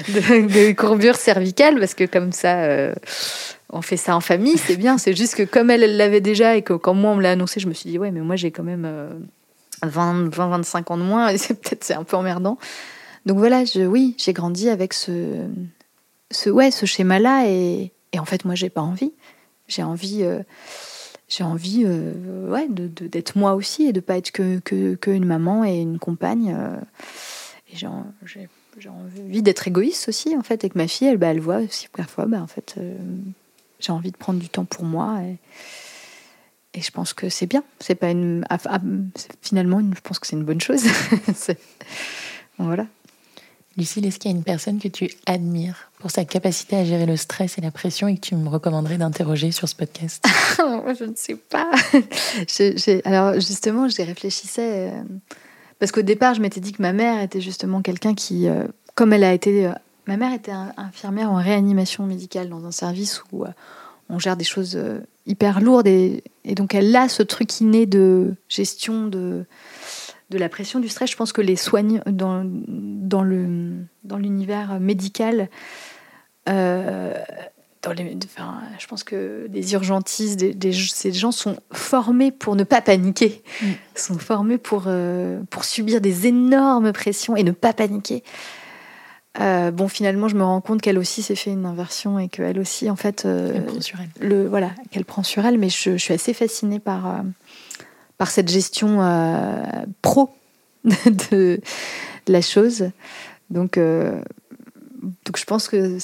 de, courbure cervicale, parce que comme ça. on fait ça en famille, c'est bien. C'est juste que comme elle, elle l'avait déjà et que quand moi on me l'a annoncé, je me suis dit ouais, mais moi j'ai quand même 20, 20, 25 ans de moins et c'est peut-être c'est un peu emmerdant. Donc voilà, oui, j'ai grandi avec ce, ouais, ce schéma-là et, et, en fait, moi, j'ai pas envie. J'ai envie, euh, j'ai envie euh, ouais, d'être moi aussi et de pas être que, une maman et une compagne. Euh, et j'ai envie d'être égoïste aussi, en fait, et que ma fille, elle, bah, elle voit aussi parfois, bah, en fait, j'ai envie de prendre du temps pour moi. Et, je pense que c'est bien. C'est pas une. Finalement, je pense que c'est une bonne chose. [laughs] voilà.
Lucille, est-ce qu'il y a une personne que tu admires pour sa capacité à gérer le stress et la pression et que tu me recommanderais d'interroger sur ce podcast? [laughs]
Je ne sais pas. [laughs] alors justement, j'y réfléchissais euh, parce qu'au départ, je m'étais dit que ma mère était justement quelqu'un qui, euh, comme elle a été, euh, ma mère était infirmière en réanimation médicale dans un service où on gère des choses hyper lourdes et, et, donc elle a ce truc inné de gestion de de la pression, du stress. Je pense que les soignants dans, dans le dans l'univers médical, euh, dans les, enfin, je pense que des urgentistes, des, ces gens sont formés pour ne pas paniquer, mm. sont formés pour euh, pour subir des énormes pressions et ne pas paniquer. Euh, bon, finalement, je me rends compte qu'elle aussi s'est fait une inversion et qu'elle aussi, en fait,
elle prend sur elle.
Le, voilà, qu'elle prend sur elle. Mais je, je suis assez fascinée par par cette gestion euh, pro [laughs] de, la chose. Donc, euh, donc je pense que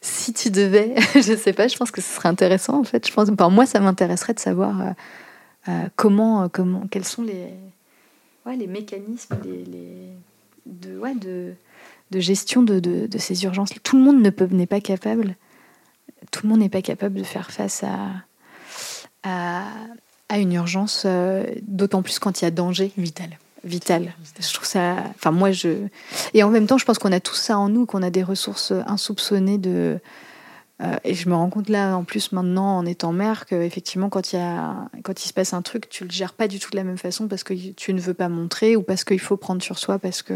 si tu devais, [laughs] je sais pas, je pense que ce serait intéressant en fait. Je pense, pour moi, ça m'intéresserait de savoir euh, comment, comment, quels sont les, les mécanismes les, de, ouais, de, de gestion de, de, de, ces urgences. Tout le monde ne peut, n'est pas capable. Tout le monde n'est pas capable de faire face à, à, à une urgence, euh, d'autant plus quand il y a danger.
Vital.
Vital. Je trouve ça. Enfin, moi, je. Et en même temps, je pense qu'on a tout ça en nous, qu'on a des ressources insoupçonnées de. Euh, et je me rends compte là, en plus, maintenant, en étant mère, qu'effectivement, quand il, y a, quand il se passe un truc, tu le gères pas du tout de la même façon parce que tu ne veux pas montrer ou parce qu'il faut prendre sur soi parce que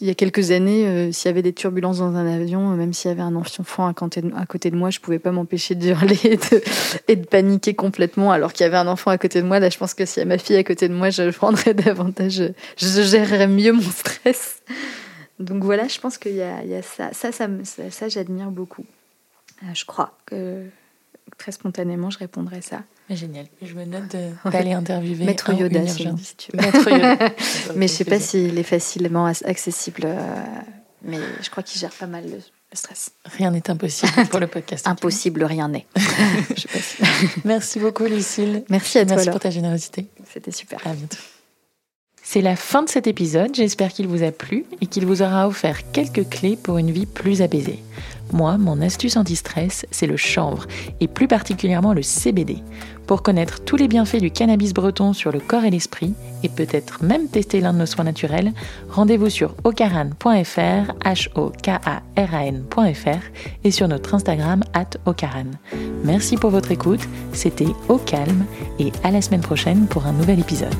il y a quelques années, euh, s'il y avait des turbulences dans un avion, euh, même s'il y avait un enfant à côté de, à côté de moi, je pouvais pas m'empêcher de hurler [laughs] et de, paniquer complètement. Alors qu'il y avait un enfant à côté de moi, là, je pense que s'il y a ma fille à côté de moi, je prendrais [laughs] davantage, je gérerais mieux mon stress. Donc voilà, je pense qu'il y, a, ça. Ça, ça, ça, j'admire beaucoup. Euh, je crois que très spontanément, je répondrais ça.
Génial. Je me note d'aller interviewer
Maître Yoda, si, tu veux. Maître Yoda. [laughs] [laughs] mais je ne sais pas s'il est facilement accessible. Euh, mais je crois qu'il gère pas mal le, stress.
Rien n'est impossible pour le podcast.
impossible, rien n'est. [laughs]
Merci beaucoup, Lucille.
Merci à toi.
Merci pour ta générosité.
C'était super.
À bientôt. C'est la fin de cet épisode, j'espère qu'il vous a plu et qu'il vous aura offert quelques clés pour une vie plus apaisée. Moi, mon astuce anti-stress, c'est le chanvre, et plus particulièrement le CBD. Pour connaître tous les bienfaits du cannabis breton sur le corps et l'esprit, et peut-être même tester l'un de nos soins naturels, rendez-vous sur ocaran.fr, h o k a r a n.fr, et sur notre Instagram, at ocaran. Merci pour votre écoute, c'était Au Calme, et à la semaine prochaine pour un nouvel épisode.